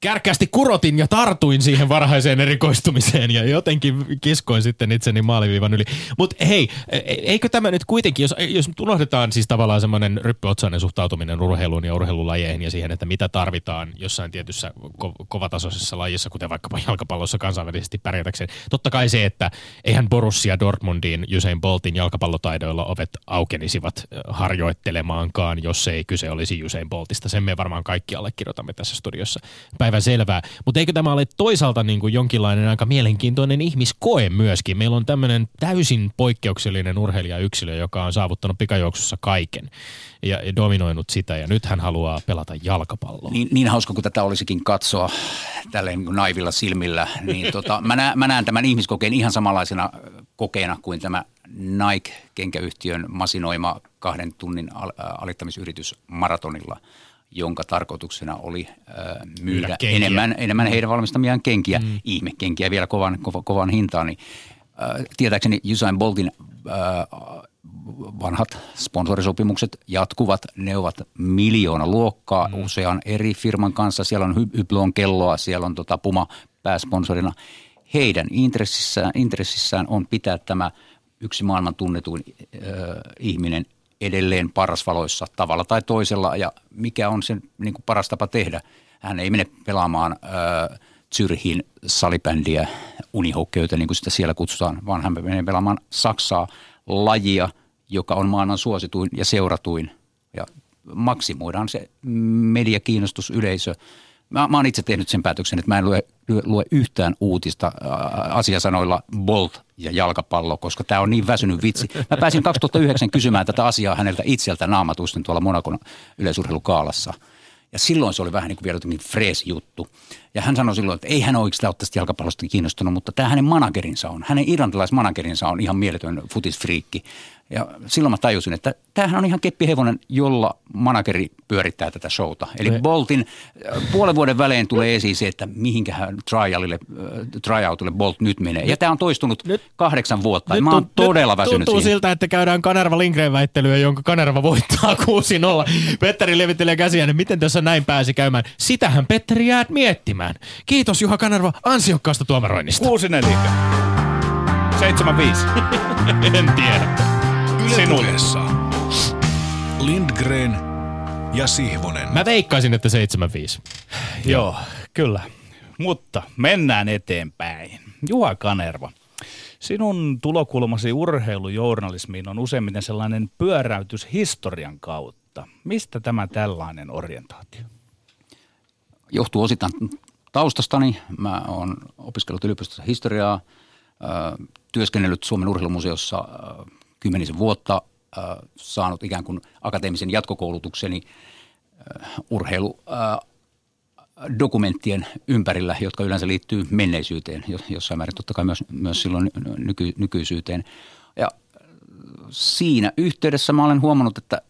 kärkkäästi kurotin ja tartuin siihen varhaiseen erikoistumiseen ja jotenkin kiskoin sitten itseni maaliviivan yli. Mutta hei, e- e- eikö tämä nyt kuitenkin, jos, jos unohdetaan siis tavallaan semmoinen ryppyotsainen suhtautuminen urheiluun ja urheilulajeihin ja siihen, että mitä tarvitaan jossain tietyssä ko- kovatasoisessa lajissa, kuten vaikkapa jalkapallossa kansainvälisesti pärjätäkseen. Totta kai se, että eihän Borussia Dortmundin Usain Boltin jalkapallotaidoilla ovet aukenisivat harjoittelemaankaan, jos ei kyse olisi Usain Boltista. Sen me varmaan kaikki allekirjoitamme tässä studiossa päivän selvää. Mutta eikö tämä ole toisaalta niin kuin jonkinlainen aika mielenkiintoinen ihmiskoe myöskin? Meillä on tämmöinen täysin poikkeuksellinen urheilijayksilö, joka on saavuttanut pikajuoksussa kaiken ja, ja dominoinut sitä ja nyt hän haluaa pelata jalkapalloa. Niin, niin hauska kuin tätä olisikin katsoa tälleen niin naivilla silmillä, niin tota, mä, näen, mä näen tämän ihmiskokeen ihan samanlaisena kokeena kuin tämä Nike-kenkäyhtiön masinoima kahden tunnin al- alittamisyritys maratonilla – jonka tarkoituksena oli äh, myydä enemmän, enemmän heidän valmistamiaan kenkiä, mm. ihmekenkiä vielä kovan, kovan, kovan hintaan. Niin, äh, tietääkseni Usain Boltin äh, vanhat sponsorisopimukset jatkuvat. Ne ovat miljoona luokkaa mm. usean eri firman kanssa. Siellä on Hyblon kelloa, siellä on tota Puma pääsponsorina. Heidän intressissään, intressissään on pitää tämä yksi maailman tunnetuin äh, ihminen edelleen parasvaloissa tavalla tai toisella ja mikä on sen niin kuin paras tapa tehdä. Hän ei mene pelaamaan äh, Zyrhin salibändiä, unihokkeytä niin kuin sitä siellä kutsutaan, vaan hän menee pelaamaan Saksaa lajia, joka on maailman suosituin ja seuratuin ja maksimoidaan se mediakiinnostus, yleisö – Mä, mä oon itse tehnyt sen päätöksen, että mä en lue, lue, lue yhtään uutista asiasanoilla Bolt ja jalkapallo, koska tämä on niin väsynyt vitsi. Mä pääsin 2009 kysymään tätä asiaa häneltä itseltä naamatusten tuolla Monakon yleisurheilukaalassa. Ja silloin se oli vähän niin kuin vielä jotenkin freesi juttu. Ja hän sanoi silloin, että ei hän oikeastaan ole tästä jalkapallosta kiinnostunut, mutta tämä hänen managerinsa on. Hänen irlantilaismanagerinsa on ihan mieletön futisfriikki. Ja silloin mä tajusin, että tämähän on ihan keppihevonen, jolla manageri pyörittää tätä showta. Eli Me... Boltin äh, puolen vuoden välein tulee esiin se, että mihinkähän trialille, äh, tryoutille Bolt nyt menee. Ja tämä on toistunut nyt, kahdeksan vuotta. Nyt, mä oon nyt, todella nyt väsynyt Tuntuu siihen. siltä, että käydään Kanerva Lindgren väittelyä, jonka Kanerva voittaa 6-0. Petteri levittelee käsiä, että miten tässä näin pääsi käymään. Sitähän Petteri jää miettimään. Kiitos Juha Kanerva ansiokkaasta tuomaroinnista. 6-4. 7-5. en tiedä. Ylepuheessa Lindgren ja Sihvonen. Mä veikkaisin, että 75. Joo, kyllä. Mutta mennään eteenpäin. Juha Kanerva, sinun tulokulmasi urheilujournalismiin on useimmiten sellainen pyöräytys historian kautta. Mistä tämä tällainen orientaatio? Johtuu osittain taustastani. Mä oon opiskellut yliopistossa historiaa, työskennellyt Suomen urheilumuseossa kymmenisen vuotta äh, saanut ikään kuin akateemisen jatkokoulutukseni äh, urheilu äh, dokumenttien ympärillä, jotka yleensä liittyy menneisyyteen, jossain määrin totta kai myös, myös silloin nyky, nykyisyyteen. Ja siinä yhteydessä mä olen huomannut, että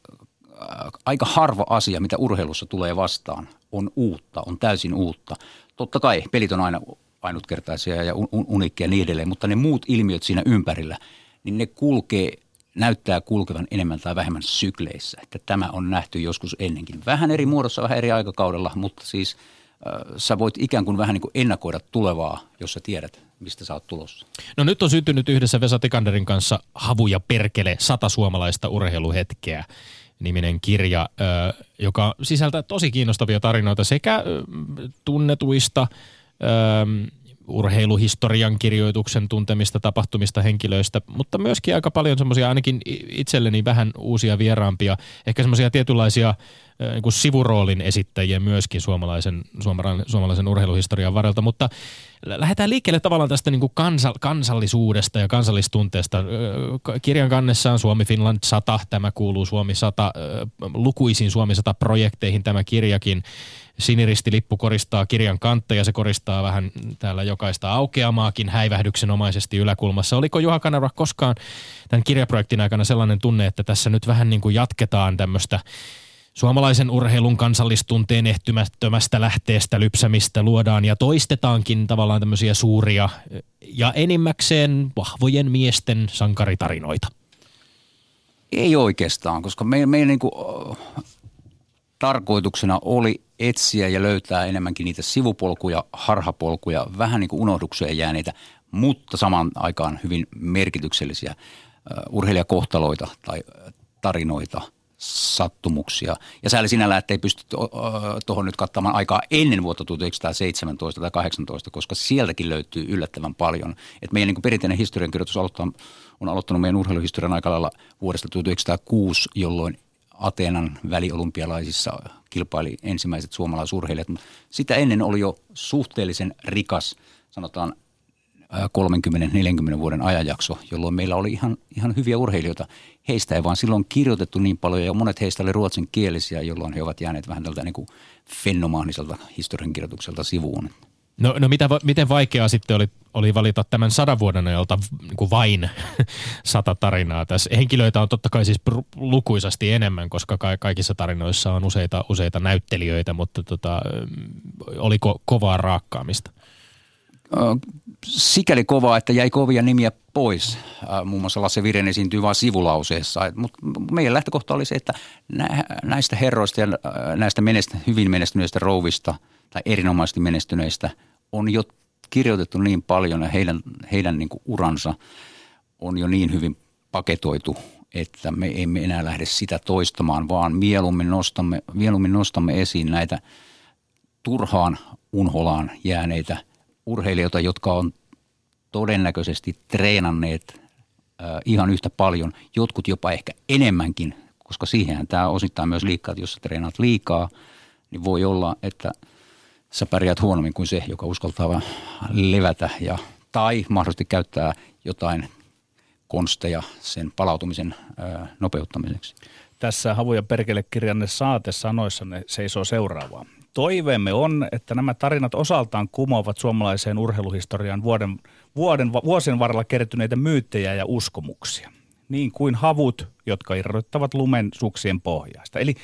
aika harva asia, mitä urheilussa tulee vastaan, on uutta, on täysin uutta. Totta kai pelit on aina ainutkertaisia ja uniikkia ja niin edelleen, mutta ne muut ilmiöt siinä ympärillä – niin ne kulkee, näyttää kulkevan enemmän tai vähemmän sykleissä. Että tämä on nähty joskus ennenkin. Vähän eri muodossa, vähän eri aikakaudella, mutta siis äh, sä voit ikään kuin vähän niin kuin ennakoida tulevaa, jos sä tiedät, mistä sä oot tulossa. No nyt on syntynyt yhdessä Vesa Tikanderin kanssa Havu ja perkele, sata suomalaista urheiluhetkeä niminen kirja, joka sisältää tosi kiinnostavia tarinoita sekä tunnetuista urheiluhistorian kirjoituksen tuntemista tapahtumista henkilöistä, mutta myöskin aika paljon semmoisia ainakin itselleni vähän uusia vieraampia, ehkä semmoisia tietynlaisia niin kuin sivuroolin esittäjiä myöskin suomalaisen, suomalaisen urheiluhistorian varrelta, mutta lähdetään liikkeelle tavallaan tästä niin kuin kansa, kansallisuudesta ja kansallistunteesta. Kirjan kannessa on Suomi Finland 100, tämä kuuluu Suomi 100, lukuisiin Suomi 100 projekteihin tämä kirjakin. Siniristilippu koristaa kirjan kantta ja se koristaa vähän täällä jokaista aukeamaakin häivähdyksenomaisesti yläkulmassa. Oliko Juha Kanerva koskaan tämän kirjaprojektin aikana sellainen tunne, että tässä nyt vähän niin kuin jatketaan tämmöistä Suomalaisen urheilun kansallistunteen ehtymättömästä lähteestä lypsämistä luodaan ja toistetaankin tavallaan tämmöisiä suuria ja enimmäkseen vahvojen miesten sankaritarinoita. Ei oikeastaan, koska meidän, meidän niin tarkoituksena oli etsiä ja löytää enemmänkin niitä sivupolkuja, harhapolkuja, vähän niin kuin unohdukseen jääneitä, mutta samaan aikaan hyvin merkityksellisiä urheilijakohtaloita tai tarinoita – sattumuksia. Ja sääli sinällä, että ei pysty tuohon nyt kattamaan aikaa ennen vuotta 1917 tai 18, koska sieltäkin löytyy yllättävän paljon. Et meidän niin perinteinen historiankirjoitus on aloittanut meidän urheiluhistorian aikalailla vuodesta 1906, jolloin Ateenan väliolympialaisissa kilpaili ensimmäiset suomalaisurheilijat. Sitä ennen oli jo suhteellisen rikas, sanotaan 30-40 vuoden ajanjakso, jolloin meillä oli ihan, ihan hyviä urheilijoita. Heistä ei vaan silloin kirjoitettu niin paljon ja monet heistä oli ruotsinkielisiä, jolloin he ovat jääneet vähän tältä niin fenomaaniselta historiankirjoitukselta sivuun. No, no mitä, miten vaikeaa sitten oli, oli valita tämän sadan vuoden ajalta niin kuin vain sata tarinaa tässä? Henkilöitä on totta kai siis lukuisasti enemmän, koska ka- kaikissa tarinoissa on useita, useita näyttelijöitä, mutta tota, oliko kovaa raakkaamista? Sikäli kovaa, että jäi kovia nimiä pois. Muun muassa Lasse Viren esiintyy vain sivulauseessa. Mutta meidän lähtökohta oli se, että näistä herroista ja näistä menestä, hyvin menestyneistä rouvista tai erinomaisesti menestyneistä on jo kirjoitettu niin paljon ja heidän, heidän niin kuin uransa on jo niin hyvin paketoitu, että me emme enää lähde sitä toistamaan, vaan mieluummin nostamme, mieluummin nostamme esiin näitä turhaan unholaan jääneitä – urheilijoita, jotka on todennäköisesti treenanneet ihan yhtä paljon, jotkut jopa ehkä enemmänkin, koska siihen tämä osittain myös liikaa, että jos sä treenaat liikaa, niin voi olla, että sä pärjäät huonommin kuin se, joka uskaltaa levätä ja, tai mahdollisesti käyttää jotain konsteja sen palautumisen nopeuttamiseksi. Tässä Havu ja Perkele-kirjanne saate sanoissanne seisoo seuraavaa. Toiveemme on, että nämä tarinat osaltaan kumoavat suomalaiseen urheiluhistoriaan vuoden, vuoden, vuosien varrella kertyneitä myyttejä ja uskomuksia. Niin kuin havut, jotka irrottavat lumen suksien pohjasta. Eli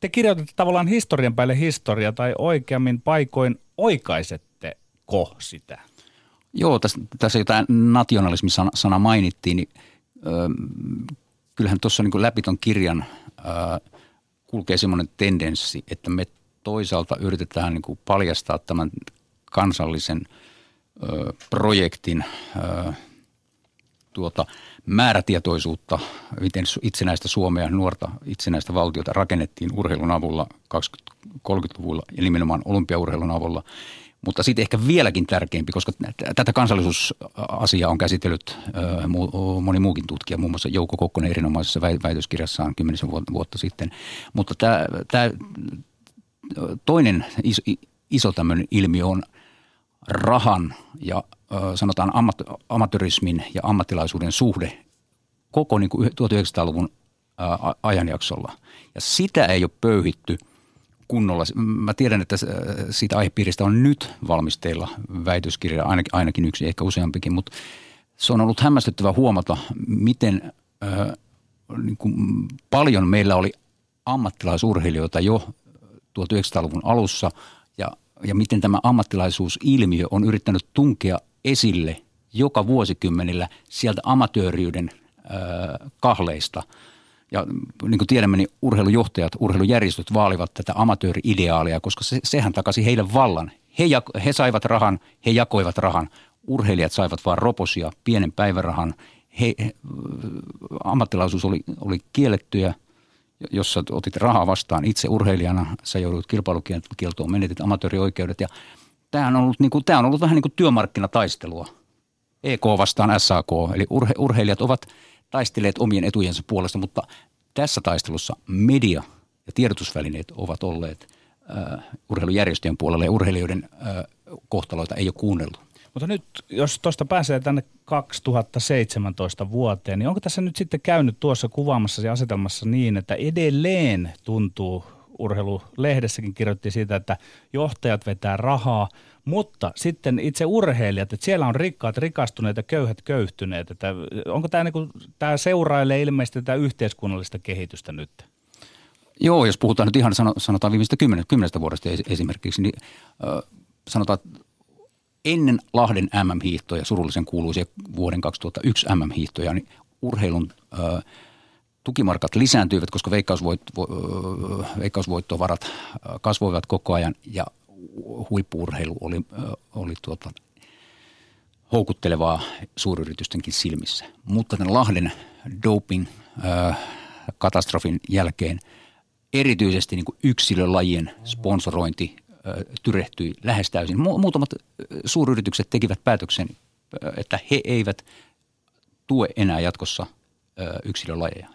te kirjoitatte tavallaan historian päälle historia tai oikeammin paikoin oikaisette ko sitä? Joo, tässä, tässä jotain nationalismi-sana mainittiin, niin ö, kyllähän tuossa niin läpi ton kirjan ö, kulkee semmoinen tendenssi, että me toisaalta yritetään niin kuin paljastaa tämän kansallisen ö, projektin ö, tuota, määrätietoisuutta, miten itsenäistä Suomea, nuorta itsenäistä valtiota rakennettiin urheilun avulla 20-30-luvulla ja nimenomaan olympiaurheilun avulla. Mutta sitten ehkä vieläkin tärkeämpi, koska tätä kansallisuusasiaa on käsitellyt moni muukin tutkija, muun muassa Jouko Kokkonen erinomaisessa väitöskirjassaan kymmenisen vuotta sitten. Mutta tämä, tämä toinen iso, iso tämmöinen ilmiö on rahan ja sanotaan ammat, amatörismin ja ammattilaisuuden suhde koko niin kuin 1900-luvun ajanjaksolla. Ja sitä ei ole pöyhitty kunnolla. Mä tiedän, että siitä aihepiiristä on nyt valmisteilla väitöskirja, ainakin, ainakin yksi, ehkä useampikin, mutta se on ollut hämmästyttävä huomata, miten äh, niin kuin paljon meillä oli ammattilaisurheilijoita jo 1900-luvun alussa ja, ja miten tämä ammattilaisuusilmiö on yrittänyt tunkea esille joka vuosikymmenillä sieltä amatööriyden kahleista. Ja niin kuin tiedämme, niin urheilujohtajat, urheilujärjestöt vaalivat tätä amatööri-ideaalia, koska se, sehän takasi heille vallan. He, he saivat rahan, he jakoivat rahan. Urheilijat saivat vain roposia, pienen päivärahan. He, he, ammattilaisuus oli, oli kiellettyä jos sä otit rahaa vastaan itse urheilijana, sä joudut kilpailukieltoon, menetit amatöörioikeudet ja tämä on ollut, niin kuin, tämä on ollut vähän niin kuin työmarkkinataistelua. EK vastaan SAK, eli urhe, urheilijat ovat taistelleet omien etujensa puolesta, mutta tässä taistelussa media ja tiedotusvälineet ovat olleet äh, urheilujärjestöjen puolella ja urheilijoiden äh, kohtaloita ei ole kuunneltu. Mutta nyt, jos tuosta pääsee tänne 2017 vuoteen, niin onko tässä nyt sitten käynyt tuossa kuvaamassa ja asetelmassa niin, että edelleen tuntuu, urheilulehdessäkin kirjoitti siitä, että johtajat vetää rahaa, mutta sitten itse urheilijat, että siellä on rikkaat rikastuneet ja köyhät köyhtyneet. Että onko tämä, niin kuin, tämä seurailee ilmeisesti tätä yhteiskunnallista kehitystä nyt? Joo, jos puhutaan nyt ihan sanotaan viimeistä kymmenestä, kymmenestä vuodesta esimerkiksi, niin sanotaan, ennen Lahden MM-hiihtoja, surullisen kuuluisia vuoden 2001 MM-hiihtoja, niin urheilun ö, tukimarkat lisääntyivät, koska veikkausvoit, vo, veikkausvoittovarat kasvoivat koko ajan ja huippuurheilu oli, oli tuota, houkuttelevaa suuryritystenkin silmissä. Mutta tämän Lahden doping katastrofin jälkeen erityisesti niin yksilölajien sponsorointi tyrehtyi lähes täysin. Muutamat suuryritykset tekivät päätöksen, että he eivät tue enää jatkossa yksilölajeja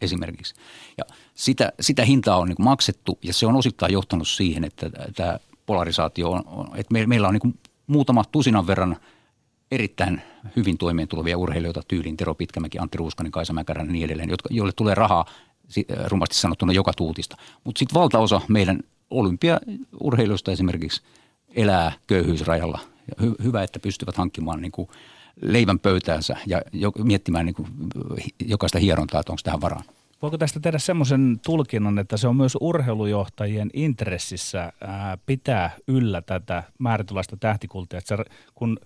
esimerkiksi. Ja sitä, sitä hintaa on niin maksettu ja se on osittain johtanut siihen, että tämä polarisaatio on, että meillä on niin muutama tusinan verran erittäin hyvin toimeen tulevia urheilijoita tyyliin Tero Pitkämäki, Antti Ruuskanen, Kaisa Mäkärän ja niin edelleen, jotka, joille tulee rahaa rumasti sanottuna joka tuutista. Mutta sitten valtaosa meidän olympiaurheilijoista esimerkiksi elää köyhyysrajalla. Ja hy- hyvä, että pystyvät hankkimaan niin kuin leivän pöytäänsä ja jo, miettimään niin kuin jokaista hierontaa, että onko tähän varaa. Voiko tästä tehdä semmoisen tulkinnan, että se on myös urheilujohtajien intressissä ää, pitää yllä tätä määrätylaista tähtikultia? Että se, kun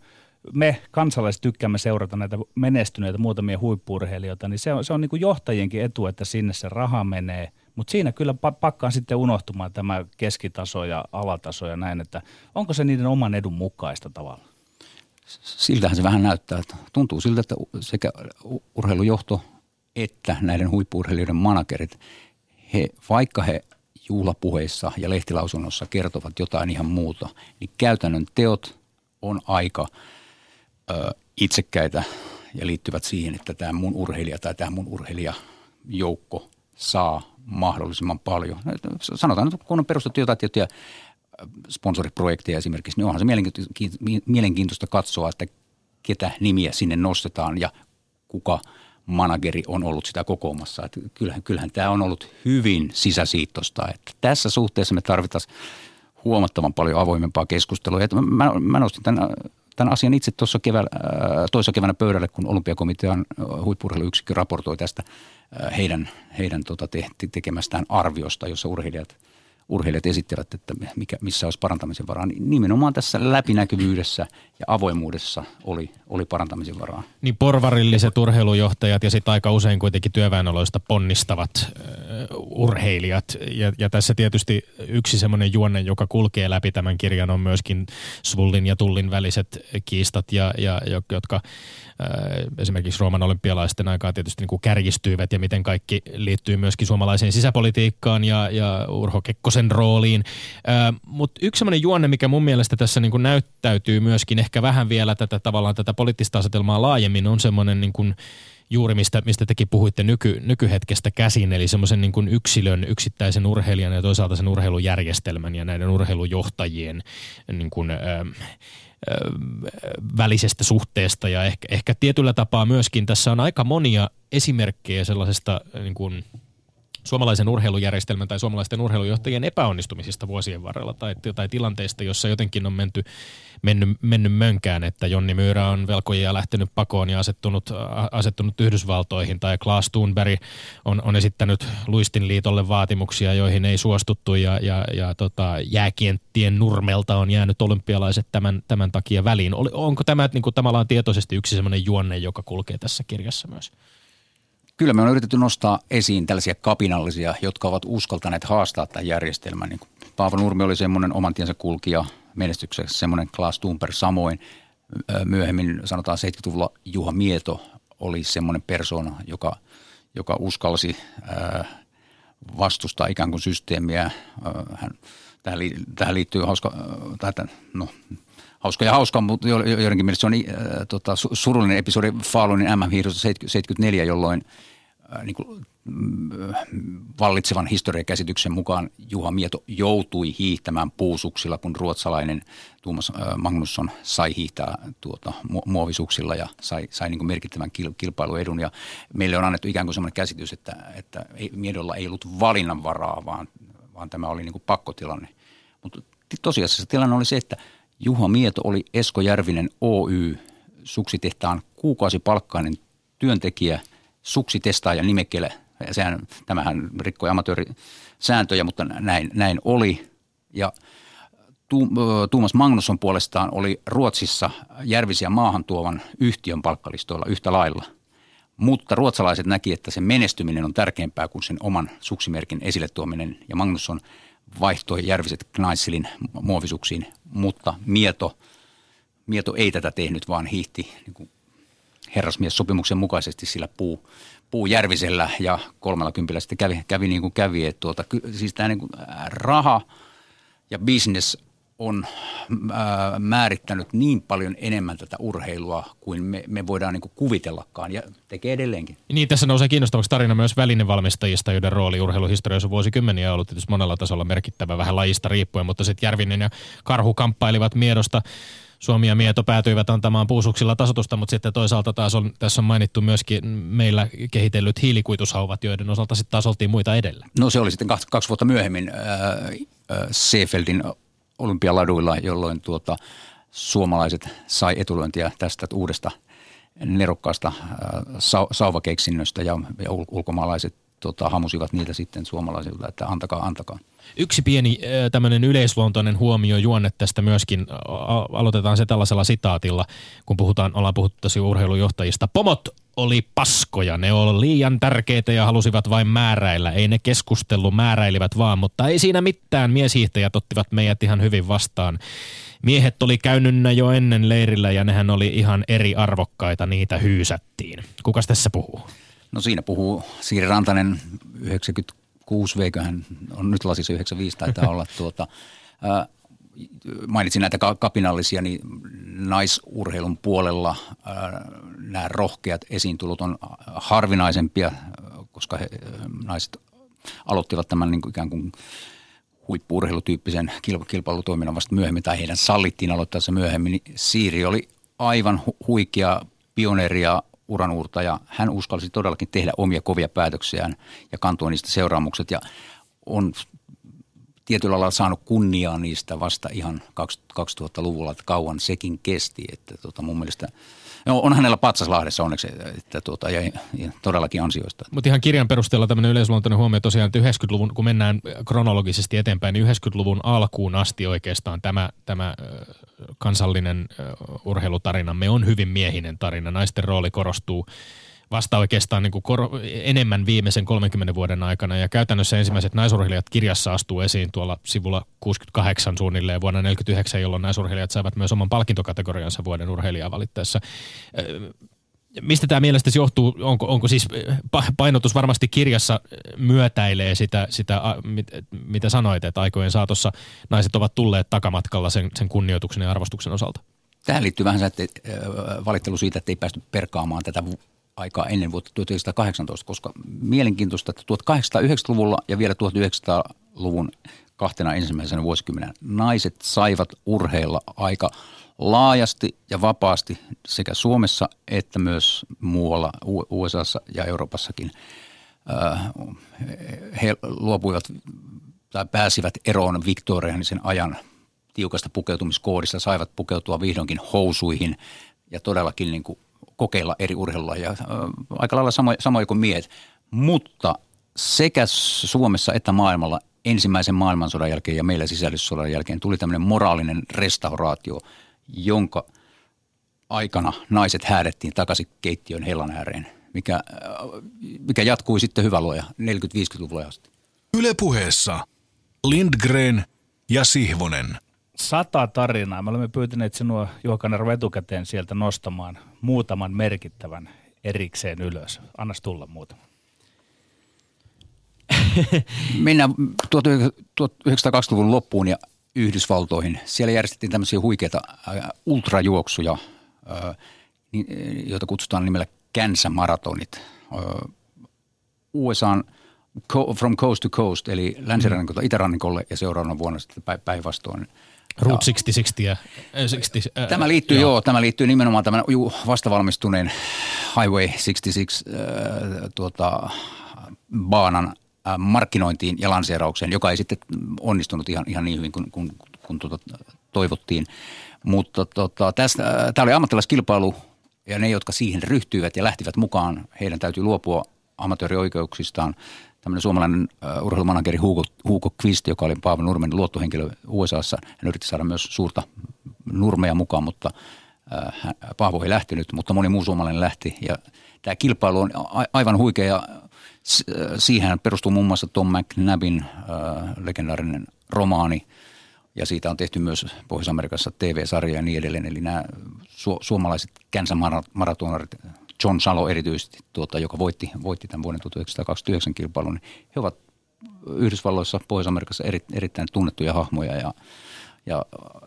me kansalaiset tykkäämme seurata näitä menestyneitä muutamia huippuurheilijoita, niin se on, se on niin kuin johtajienkin etu, että sinne se raha menee. Mutta siinä kyllä pakkaan sitten unohtumaan tämä keskitaso ja alataso ja näin, että onko se niiden oman edun mukaista tavalla? Siltähän se vähän näyttää. Että tuntuu siltä, että sekä urheilujohto että näiden huippuurheilijoiden managerit, he, vaikka he juhlapuheissa ja lehtilausunnossa kertovat jotain ihan muuta, niin käytännön teot on aika – ö, itsekkäitä ja liittyvät siihen, että tämä mun urheilija tai tämä mun urheilijajoukko saa mahdollisimman paljon. Sanotaan, että kun on perustettu jotain tiettyjä sponsoriprojekteja esimerkiksi, niin onhan se mielenkiintoista katsoa, että ketä nimiä sinne nostetaan ja kuka manageri on ollut sitä kokoamassa. Että kyllähän, kyllähän tämä on ollut hyvin sisäsiittosta. Että tässä suhteessa me tarvitaan huomattavan paljon avoimempaa keskustelua. Että mä, mä nostin tämän tämän asian itse tuossa keväällä, äh, toisessa keväänä pöydälle, kun olympiakomitean äh, huippurheiluyksikkö raportoi tästä äh, heidän, heidän tota te, tekemästään arviosta, jossa urheilijat – urheilijat esittävät, että mikä, missä olisi parantamisen varaa, niin nimenomaan tässä läpinäkyvyydessä ja avoimuudessa oli, oli parantamisen varaa. Niin porvarilliset urheilujohtajat ja sitten aika usein kuitenkin työväenoloista ponnistavat uh, urheilijat. Ja, ja tässä tietysti yksi semmoinen juonne, joka kulkee läpi tämän kirjan on myöskin Svullin ja Tullin väliset kiistat, ja, ja, jotka esimerkiksi Rooman olympialaisten aikaa tietysti niin kuin kärjistyivät ja miten kaikki liittyy myöskin suomalaiseen sisäpolitiikkaan ja, ja Urho Kekko sen rooliin. Mutta yksi sellainen juonne, mikä mun mielestä tässä niin kuin näyttäytyy myöskin ehkä vähän vielä tätä tavallaan tätä poliittista asetelmaa laajemmin, on semmoinen niin kuin juuri mistä, mistä tekin puhuitte nyky, nykyhetkestä käsin, eli semmoisen niin kuin yksilön, yksittäisen urheilijan ja toisaalta sen urheilujärjestelmän ja näiden urheilujohtajien niin kuin, ö, välisestä suhteesta ja ehkä, ehkä tietyllä tapaa myöskin tässä on aika monia esimerkkejä sellaisesta niin kuin – suomalaisen urheilujärjestelmän tai suomalaisten urheilujohtajien epäonnistumisista vuosien varrella tai, tai tilanteista, jossa jotenkin on menty, mennyt, mennyt mönkään, että Jonni Myyrä on velkojia lähtenyt pakoon ja asettunut, asettunut Yhdysvaltoihin tai Klaas Thunberg on, on esittänyt Luistin liitolle vaatimuksia, joihin ei suostuttu ja, ja, ja tota, jääkienttien nurmelta on jäänyt olympialaiset tämän, tämän takia väliin. Onko tämä niin kuin, tavallaan tietoisesti yksi sellainen juonne, joka kulkee tässä kirjassa myös? Kyllä me on yritetty nostaa esiin tällaisia kapinallisia, jotka ovat uskaltaneet haastaa tämän järjestelmän. Niin Paavo Nurmi oli semmoinen oman tiensä kulkija menestyksessä, semmoinen Klaas Thunberg samoin. Myöhemmin sanotaan 70-luvulla Juha Mieto oli semmoinen persona, joka, joka uskalsi vastustaa ikään kuin systeemiä. Hän, tähän, liittyy hauska, tai, no, hauska ja hauska, mutta joidenkin mielestä se on äh, tota, surullinen episodi Falunin MM-hiihdossa 74, jolloin niin kuin, mm, vallitsevan historiakäsityksen mukaan Juha Mieto joutui hiihtämään puusuksilla, kun ruotsalainen Tuomas äh, Magnusson sai hiihtää tuota, muovisuksilla ja sai, sai niin kuin merkittävän kilpailuedun. Ja meille on annettu ikään kuin sellainen käsitys, että, että Miedolla ei ollut valinnanvaraa, vaan, vaan tämä oli niin kuin pakkotilanne. Mutta tosiasiassa tilanne oli se, että – Juha Mieto oli Esko Järvinen Oy, suksitehtaan kuukausipalkkainen työntekijä, suksitestaaja nimekkeelle. Sehän, tämähän rikkoi amatöörisääntöjä, mutta näin, näin oli. Ja Tuomas Magnusson puolestaan oli Ruotsissa Järvisiä maahan tuovan yhtiön palkkalistoilla yhtä lailla. Mutta ruotsalaiset näki, että se menestyminen on tärkeämpää kuin sen oman suksimerkin esille tuominen. Ja Magnusson vaihtoi Järviset Knaisselin muovisuksiin, mutta Mieto, Mieto ei tätä tehnyt, vaan hiihti niin herrasmies-sopimuksen mukaisesti sillä puu, puujärvisellä ja kolmella kympillä sitten kävi, kävi niin kuin kävi. Että tuota, siis tämä niin kuin raha ja business on ää, määrittänyt niin paljon enemmän tätä urheilua kuin me, me voidaan niin kuin kuvitellakaan ja tekee edelleenkin. Niin, tässä nousee kiinnostavaksi tarina myös välinevalmistajista, joiden rooli urheiluhistoriassa vuosikymmeniä on ollut tietysti monella tasolla merkittävä, vähän lajista riippuen, mutta sitten Järvinen ja Karhu kamppailivat miedosta Suomi ja Mieto päätyivät antamaan puusuksilla tasotusta, mutta sitten toisaalta taas on, tässä on mainittu myöskin meillä kehitellyt hiilikuitushauvat, joiden osalta sitten taas oltiin muita edellä. No se oli sitten kaksi, kaksi vuotta myöhemmin äh, äh, Seefeldin olympialaduilla, jolloin tuota, suomalaiset sai etulyöntiä tästä uudesta nerokkaasta äh, sauvakeksinnöstä ja, ja ulkomaalaiset tota, hamusivat niitä sitten suomalaisilta, että antakaa, antakaa. Yksi pieni tämmöinen yleisluontoinen huomio juonne tästä myöskin. Aloitetaan se tällaisella sitaatilla, kun puhutaan, ollaan puhuttu tosi urheilujohtajista. Pomot oli paskoja, ne oli liian tärkeitä ja halusivat vain määräillä. Ei ne keskustellut, määräilivät vaan, mutta ei siinä mitään. Mieshiihtäjät ottivat meidät ihan hyvin vastaan. Miehet oli käynynnä jo ennen leirillä ja nehän oli ihan eri arvokkaita, niitä hyysättiin. Kukas tässä puhuu? No siinä puhuu Siiri Rantanen 96 veiköhän on nyt lasissa 95 taitaa olla tuota, ää, mainitsin näitä kapinallisia, niin naisurheilun puolella ää, nämä rohkeat esiintulut on harvinaisempia, koska he, naiset aloittivat tämän niin kuin ikään kuin huippuurheilutyyppisen kilpailutoiminnan vasta myöhemmin, tai heidän sallittiin aloittaa se myöhemmin. Niin Siiri oli aivan huikea pioneeri ja uranuurtaja. Hän uskalsi todellakin tehdä omia kovia päätöksiään ja kantoi niistä seuraamukset ja on tietyllä lailla saanut kunniaa niistä vasta ihan 2000-luvulla, että kauan sekin kesti. Että tota mun mielestä – No, on hänellä Patsaslahdessa onneksi, että tuota, ja, ja todellakin ansioista. Mutta ihan kirjan perusteella tämmöinen yleisluontoinen huomio tosiaan, että 90-luvun, kun mennään kronologisesti eteenpäin, niin 90-luvun alkuun asti oikeastaan tämä, tämä kansallinen urheilutarinamme on hyvin miehinen tarina. Naisten rooli korostuu vasta oikeastaan niin kuin kor- enemmän viimeisen 30 vuoden aikana. Ja käytännössä ensimmäiset naisurheilijat kirjassa astuu esiin tuolla sivulla 68 suunnilleen vuonna 1949, jolloin naisurheilijat saivat myös oman palkintokategoriansa vuoden urheilijaa valittaessa. Mistä tämä mielestäsi johtuu? Onko, onko siis painotus varmasti kirjassa myötäilee sitä, sitä mitä sanoit, että aikojen saatossa naiset ovat tulleet takamatkalla sen, sen kunnioituksen ja arvostuksen osalta? Tähän liittyy vähän se, että valittelu siitä, että ei päästy perkaamaan tätä aikaa ennen vuotta 1918, koska mielenkiintoista, että 1890-luvulla ja vielä 1900-luvun kahtena ensimmäisenä vuosikymmenen naiset saivat urheilla aika laajasti ja vapaasti sekä Suomessa että myös muualla USAssa ja Euroopassakin. Äh, he luopuivat tai pääsivät eroon viktorianisen ajan tiukasta pukeutumiskoodista, saivat pukeutua vihdoinkin housuihin ja todellakin niin kuin kokeilla eri urheilulajia, aika lailla samoja, samoja kuin miehet. Mutta sekä Suomessa että maailmalla ensimmäisen maailmansodan jälkeen ja meillä sisällissodan jälkeen tuli tämmöinen moraalinen restauraatio, jonka aikana naiset häädettiin takaisin keittiön hellan ääreen, mikä, mikä jatkui sitten hyvä luoja 40-50-luvulla asti. Ylepuheessa Lindgren ja Sihvonen sata tarinaa. Me olemme pyytäneet sinua Juha etukäteen sieltä nostamaan muutaman merkittävän erikseen ylös. Annas tulla muutama. Mennään 1920-luvun loppuun ja Yhdysvaltoihin. Siellä järjestettiin tämmöisiä huikeita äh, ultrajuoksuja, äh, joita kutsutaan nimellä Kansas-maratonit. Äh, USAn From Coast to Coast, eli länsirannikolta itärannikolle ja seuraavana vuonna sitten päinvastoin – Route 60, ja, 60 äh, Tämä liittyy, joo. joo, tämä liittyy nimenomaan tämän juu, vastavalmistuneen Highway 66 äh, tuota, baanan äh, markkinointiin ja lanseeraukseen, joka ei sitten onnistunut ihan, ihan niin hyvin kuin, kuin, kuin tuota, toivottiin. Mutta tota, tästä, tämä oli ammattilaiskilpailu ja ne, jotka siihen ryhtyivät ja lähtivät mukaan, heidän täytyy luopua amatöörioikeuksistaan tämmöinen suomalainen uh, urheilumanageri Hugo, Hugo Quist, joka oli Paavo Nurmen luottohenkilö USAssa. Hän yritti saada myös suurta nurmeja mukaan, mutta Paavo ei lähtenyt, mutta moni muu suomalainen lähti. Ja tämä kilpailu on aivan huikea ja siihen perustuu muun muassa Tom McNabin legendaarinen romaani. Ja siitä on tehty myös Pohjois-Amerikassa TV-sarja ja niin edelleen. Eli nämä su- suomalaiset känsämaratonarit, John Salo erityisesti, tuota, joka voitti, voitti tämän vuoden 1929 kilpailun, niin he ovat Yhdysvalloissa, Pohjois-Amerikassa eri, erittäin tunnettuja hahmoja ja, ja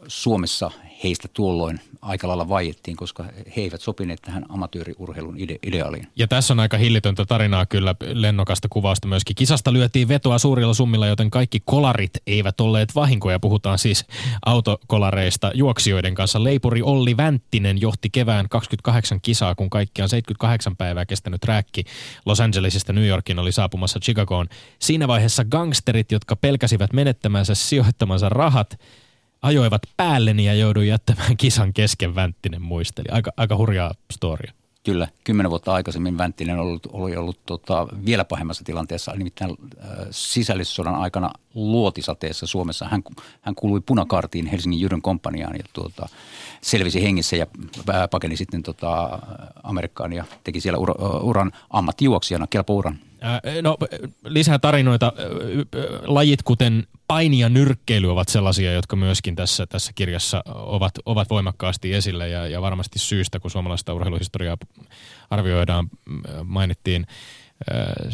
Suomessa heistä tuolloin aika lailla vaiettiin, koska he eivät sopineet tähän amatööriurheilun ide- ideaaliin. Ja tässä on aika hillitöntä tarinaa kyllä, lennokasta kuvausta myöskin. Kisasta lyötiin vetoa suurilla summilla, joten kaikki kolarit eivät olleet vahinkoja. Puhutaan siis autokolareista juoksijoiden kanssa. Leipuri Olli Vänttinen johti kevään 28 kisaa, kun kaikkiaan 78 päivää kestänyt rääkki Los Angelesista New Yorkin oli saapumassa Chicagoon. Siinä vaiheessa gangsterit, jotka pelkäsivät menettämänsä sijoittamansa rahat, ajoivat päälleni ja jouduin jättämään kisan kesken Vänttinen muisteli. Aika, aika hurjaa storia. Kyllä, kymmenen vuotta aikaisemmin Vänttinen oli, oli ollut tota, vielä pahemmassa tilanteessa, nimittäin äh, sisällissodan aikana luotisateessa Suomessa. Hän, hän kuului punakaartiin Helsingin Jyrön komppaniaan ja tuota, selvisi hengissä ja pakeni sitten tota, Amerikkaan ja teki siellä ura, uran ammattijuoksijana, kelpo uran. No lisää tarinoita. Lajit kuten paini ja nyrkkeily ovat sellaisia, jotka myöskin tässä, tässä kirjassa ovat, ovat voimakkaasti esillä ja, ja varmasti syystä, kun suomalaista urheiluhistoriaa arvioidaan, mainittiin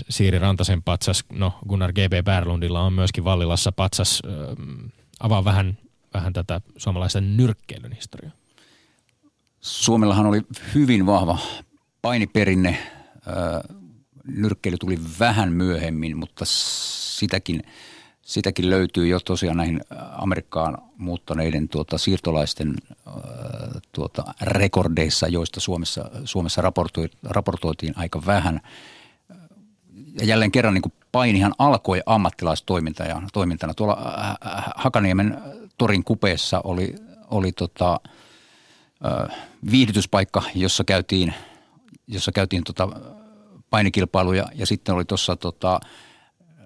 Siiri Rantasen patsas, no Gunnar G.B. Berlundilla on myöskin Vallilassa patsas. Avaa vähän, vähän tätä suomalaisen nyrkkeilyn historiaa. Suomellahan oli hyvin vahva painiperinne nyrkkeily tuli vähän myöhemmin, mutta sitäkin, sitäkin löytyy jo tosiaan näihin Amerikkaan muuttaneiden tuota, siirtolaisten tuota, rekordeissa, joista Suomessa, Suomessa raportoitiin aika vähän. Ja jälleen kerran niin painihan alkoi ammattilaistoimintana. Toimintana. Tuolla Hakaniemen torin kupeessa oli, oli tota, viihdytyspaikka, jossa käytiin, jossa käytiin tota, painikilpailuja ja sitten oli tuossa tota,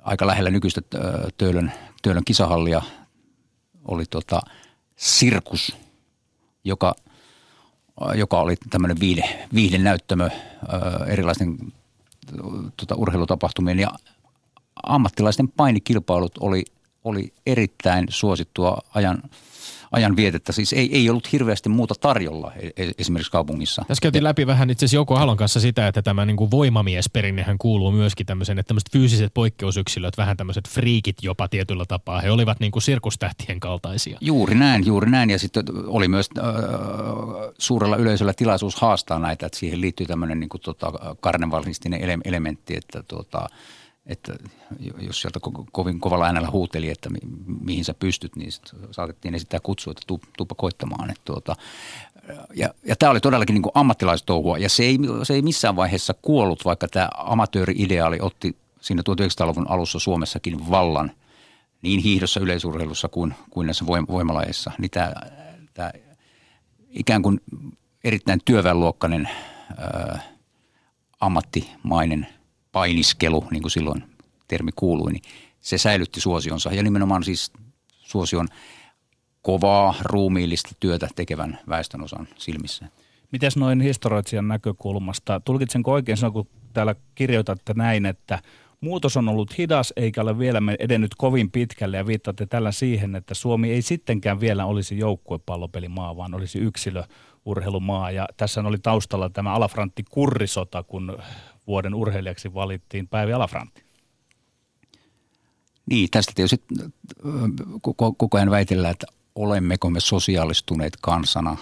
aika lähellä nykyistä Töölön, Töölön kisahallia oli tota, sirkus, joka, joka oli tämmöinen viihde, viihdenäyttämö erilaisten tota, urheilutapahtumien ja ammattilaisten painikilpailut oli, oli erittäin suosittua ajan – ajan vietettä. Siis ei, ei ollut hirveästi muuta tarjolla e, e, esimerkiksi kaupungissa. Tässä käytiin läpi vähän itse asiassa Jouko Halon kanssa sitä, että tämä niin kuin voimamiesperinnehän kuuluu myöskin tämmöisen, että tämmöiset fyysiset poikkeusyksilöt, vähän tämmöiset friikit jopa tietyllä tapaa. He olivat niin kuin sirkustähtien kaltaisia. Juuri näin, juuri näin. Ja sitten oli myös äh, suurella yleisöllä tilaisuus haastaa näitä, että siihen liittyy tämmöinen niin kuin, tota, karnevalistinen elementti, että tuota, että jos sieltä kovin kovalla äänellä huuteli, että mi- mihin sä pystyt, niin saatettiin esittää kutsua, että tuu, tuupa koittamaan. Että tuota, ja, ja tämä oli todellakin niin ammattilaistouhua ja se ei, se ei missään vaiheessa kuollut, vaikka tämä amatööri-ideaali otti siinä 1900-luvun alussa Suomessakin vallan niin hiihdossa, yleisurheilussa kuin, kuin näissä voim- voimalajeissa. Niin tämä, tämä ikään kuin erittäin työväenluokkainen ää, ammattimainen – painiskelu, niin kuin silloin termi kuului, niin se säilytti suosionsa ja nimenomaan siis suosion kovaa ruumiillista työtä tekevän väestönosan silmissä. Mites noin historioitsijan näkökulmasta? Tulkitsenko oikein sanoa, kun täällä kirjoitatte näin, että muutos on ollut hidas eikä ole vielä edennyt kovin pitkälle ja viittaatte tällä siihen, että Suomi ei sittenkään vielä olisi joukkuepallopelimaa, vaan olisi yksilöurheilumaa. Ja tässä oli taustalla tämä Alafrantti Kurrisota, kun vuoden urheilijaksi valittiin Päivi Alafrantti. Niin, tästä tietysti koko ajan väitellään, että olemmeko me sosiaalistuneet kansana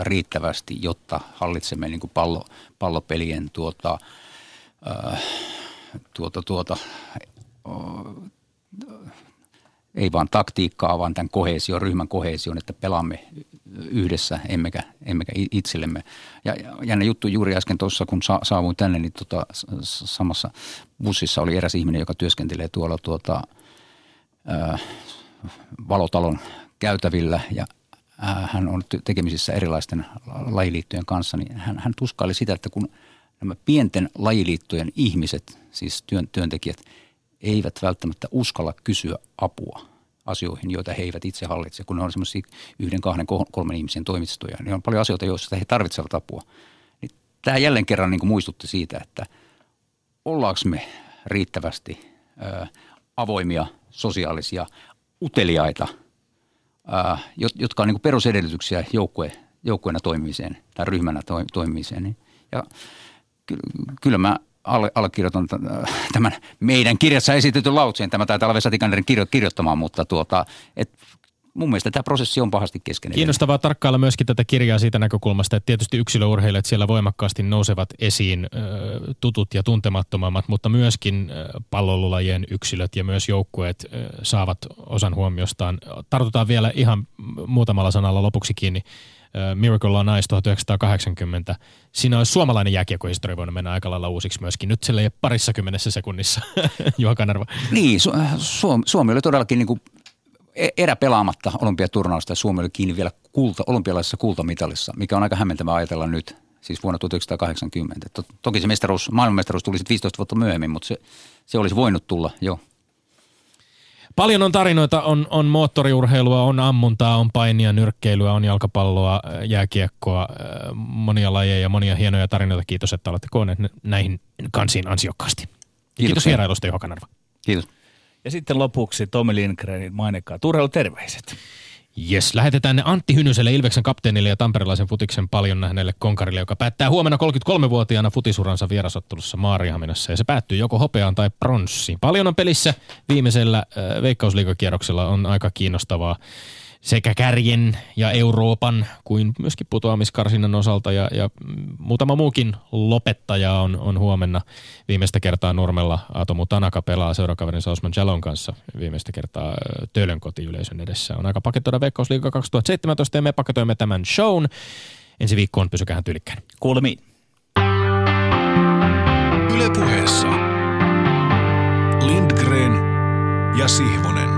riittävästi, jotta hallitsemme niin kuin pallo, pallopelien tuota, tuota, tuota, ei vaan taktiikkaa, vaan tämän kohesion, ryhmän kohesion, että pelaamme yhdessä, emmekä, emmekä itsellemme. Ja jännä juttu juuri äsken tuossa, kun sa, saavuin tänne, niin tota, samassa bussissa oli eräs ihminen, joka työskentelee tuolla tuota, ää, valotalon käytävillä ja ää, hän on tekemisissä erilaisten lajiliittojen kanssa, niin hän, hän tuskaili sitä, että kun nämä pienten lajiliittojen ihmiset, siis työn, työntekijät, eivät välttämättä uskalla kysyä apua – asioihin, joita he eivät itse hallitse, kun ne on semmoisia yhden, kahden, kolmen ihmisen toimistoja. Niin on paljon asioita, joissa he tarvitsevat apua. Niin tämä jälleen kerran niin kuin muistutti siitä, että ollaanko me riittävästi avoimia, sosiaalisia, uteliaita, jotka on niin kuin perusedellytyksiä joukkue, joukkueena toimimiseen tai ryhmänä toimimiseen. Ja kyllä mä allekirjoitan tämän meidän kirjassa esitetyn lautseen. Tämä taitaa olla Vesa Tikanerin kirjo, kirjoittamaan, mutta tuota, et mun mielestä tämä prosessi on pahasti kesken. Kiinnostavaa tarkkailla myöskin tätä kirjaa siitä näkökulmasta, että tietysti yksilöurheilijat siellä voimakkaasti nousevat esiin tutut ja tuntemattomammat, mutta myöskin pallolulajien yksilöt ja myös joukkueet saavat osan huomiostaan. Tartutaan vielä ihan muutamalla sanalla lopuksi kiinni Miracle on Ice 1980. Siinä olisi suomalainen jääkiekkohistoria voinut mennä aika lailla uusiksi myöskin. Nyt sille ei parissa kymmenessä sekunnissa, Juha Kanerva. Niin, Su- Suomi, Suomi oli todellakin niin kuin e-, eräpelaamatta olympiaturnausta ja Suomi oli kiinni vielä kulta, olympialaisessa kultamitalissa, mikä on aika hämmentävää ajatella nyt, siis vuonna 1980. Toki se mestaruus, maailmanmestaruus tuli sitten 15 vuotta myöhemmin, mutta se, se olisi voinut tulla jo Paljon on tarinoita, on, on moottoriurheilua, on ammuntaa, on painia, nyrkkeilyä, on jalkapalloa, jääkiekkoa, monia lajeja ja monia hienoja tarinoita. Kiitos, että olette koonneet näihin kansiin ansiokkaasti. Kiitos, Kiitos vierailusta, Juha Kanerva. Kiitos. Ja sitten lopuksi Tomi Lindgrenin mainekkaa. terveiset. Jes, lähetetään ne Antti Hynyselle, Ilveksen kapteenille ja tamperelaisen futiksen paljon nähneelle konkarille, joka päättää huomenna 33-vuotiaana futisuransa vierasottelussa Maarihaminassa. Ja se päättyy joko hopeaan tai pronssiin. Paljon on pelissä viimeisellä äh, veikkausliikakierroksella on aika kiinnostavaa sekä kärjen ja Euroopan kuin myöskin putoamiskarsinnan osalta ja, ja muutama muukin lopettaja on, on huomenna viimeistä kertaa Nurmella. Atomu Tanaka pelaa seurakaverin Osman Jalon kanssa viimeistä kertaa Töölön kotiyleisön edessä. On aika paketoida Veikkausliiga 2017 ja me paketoimme tämän shown. Ensi viikkoon pysykähän tyylikkään. Kuulemiin. Yle puheessa Lindgren ja Sihvonen.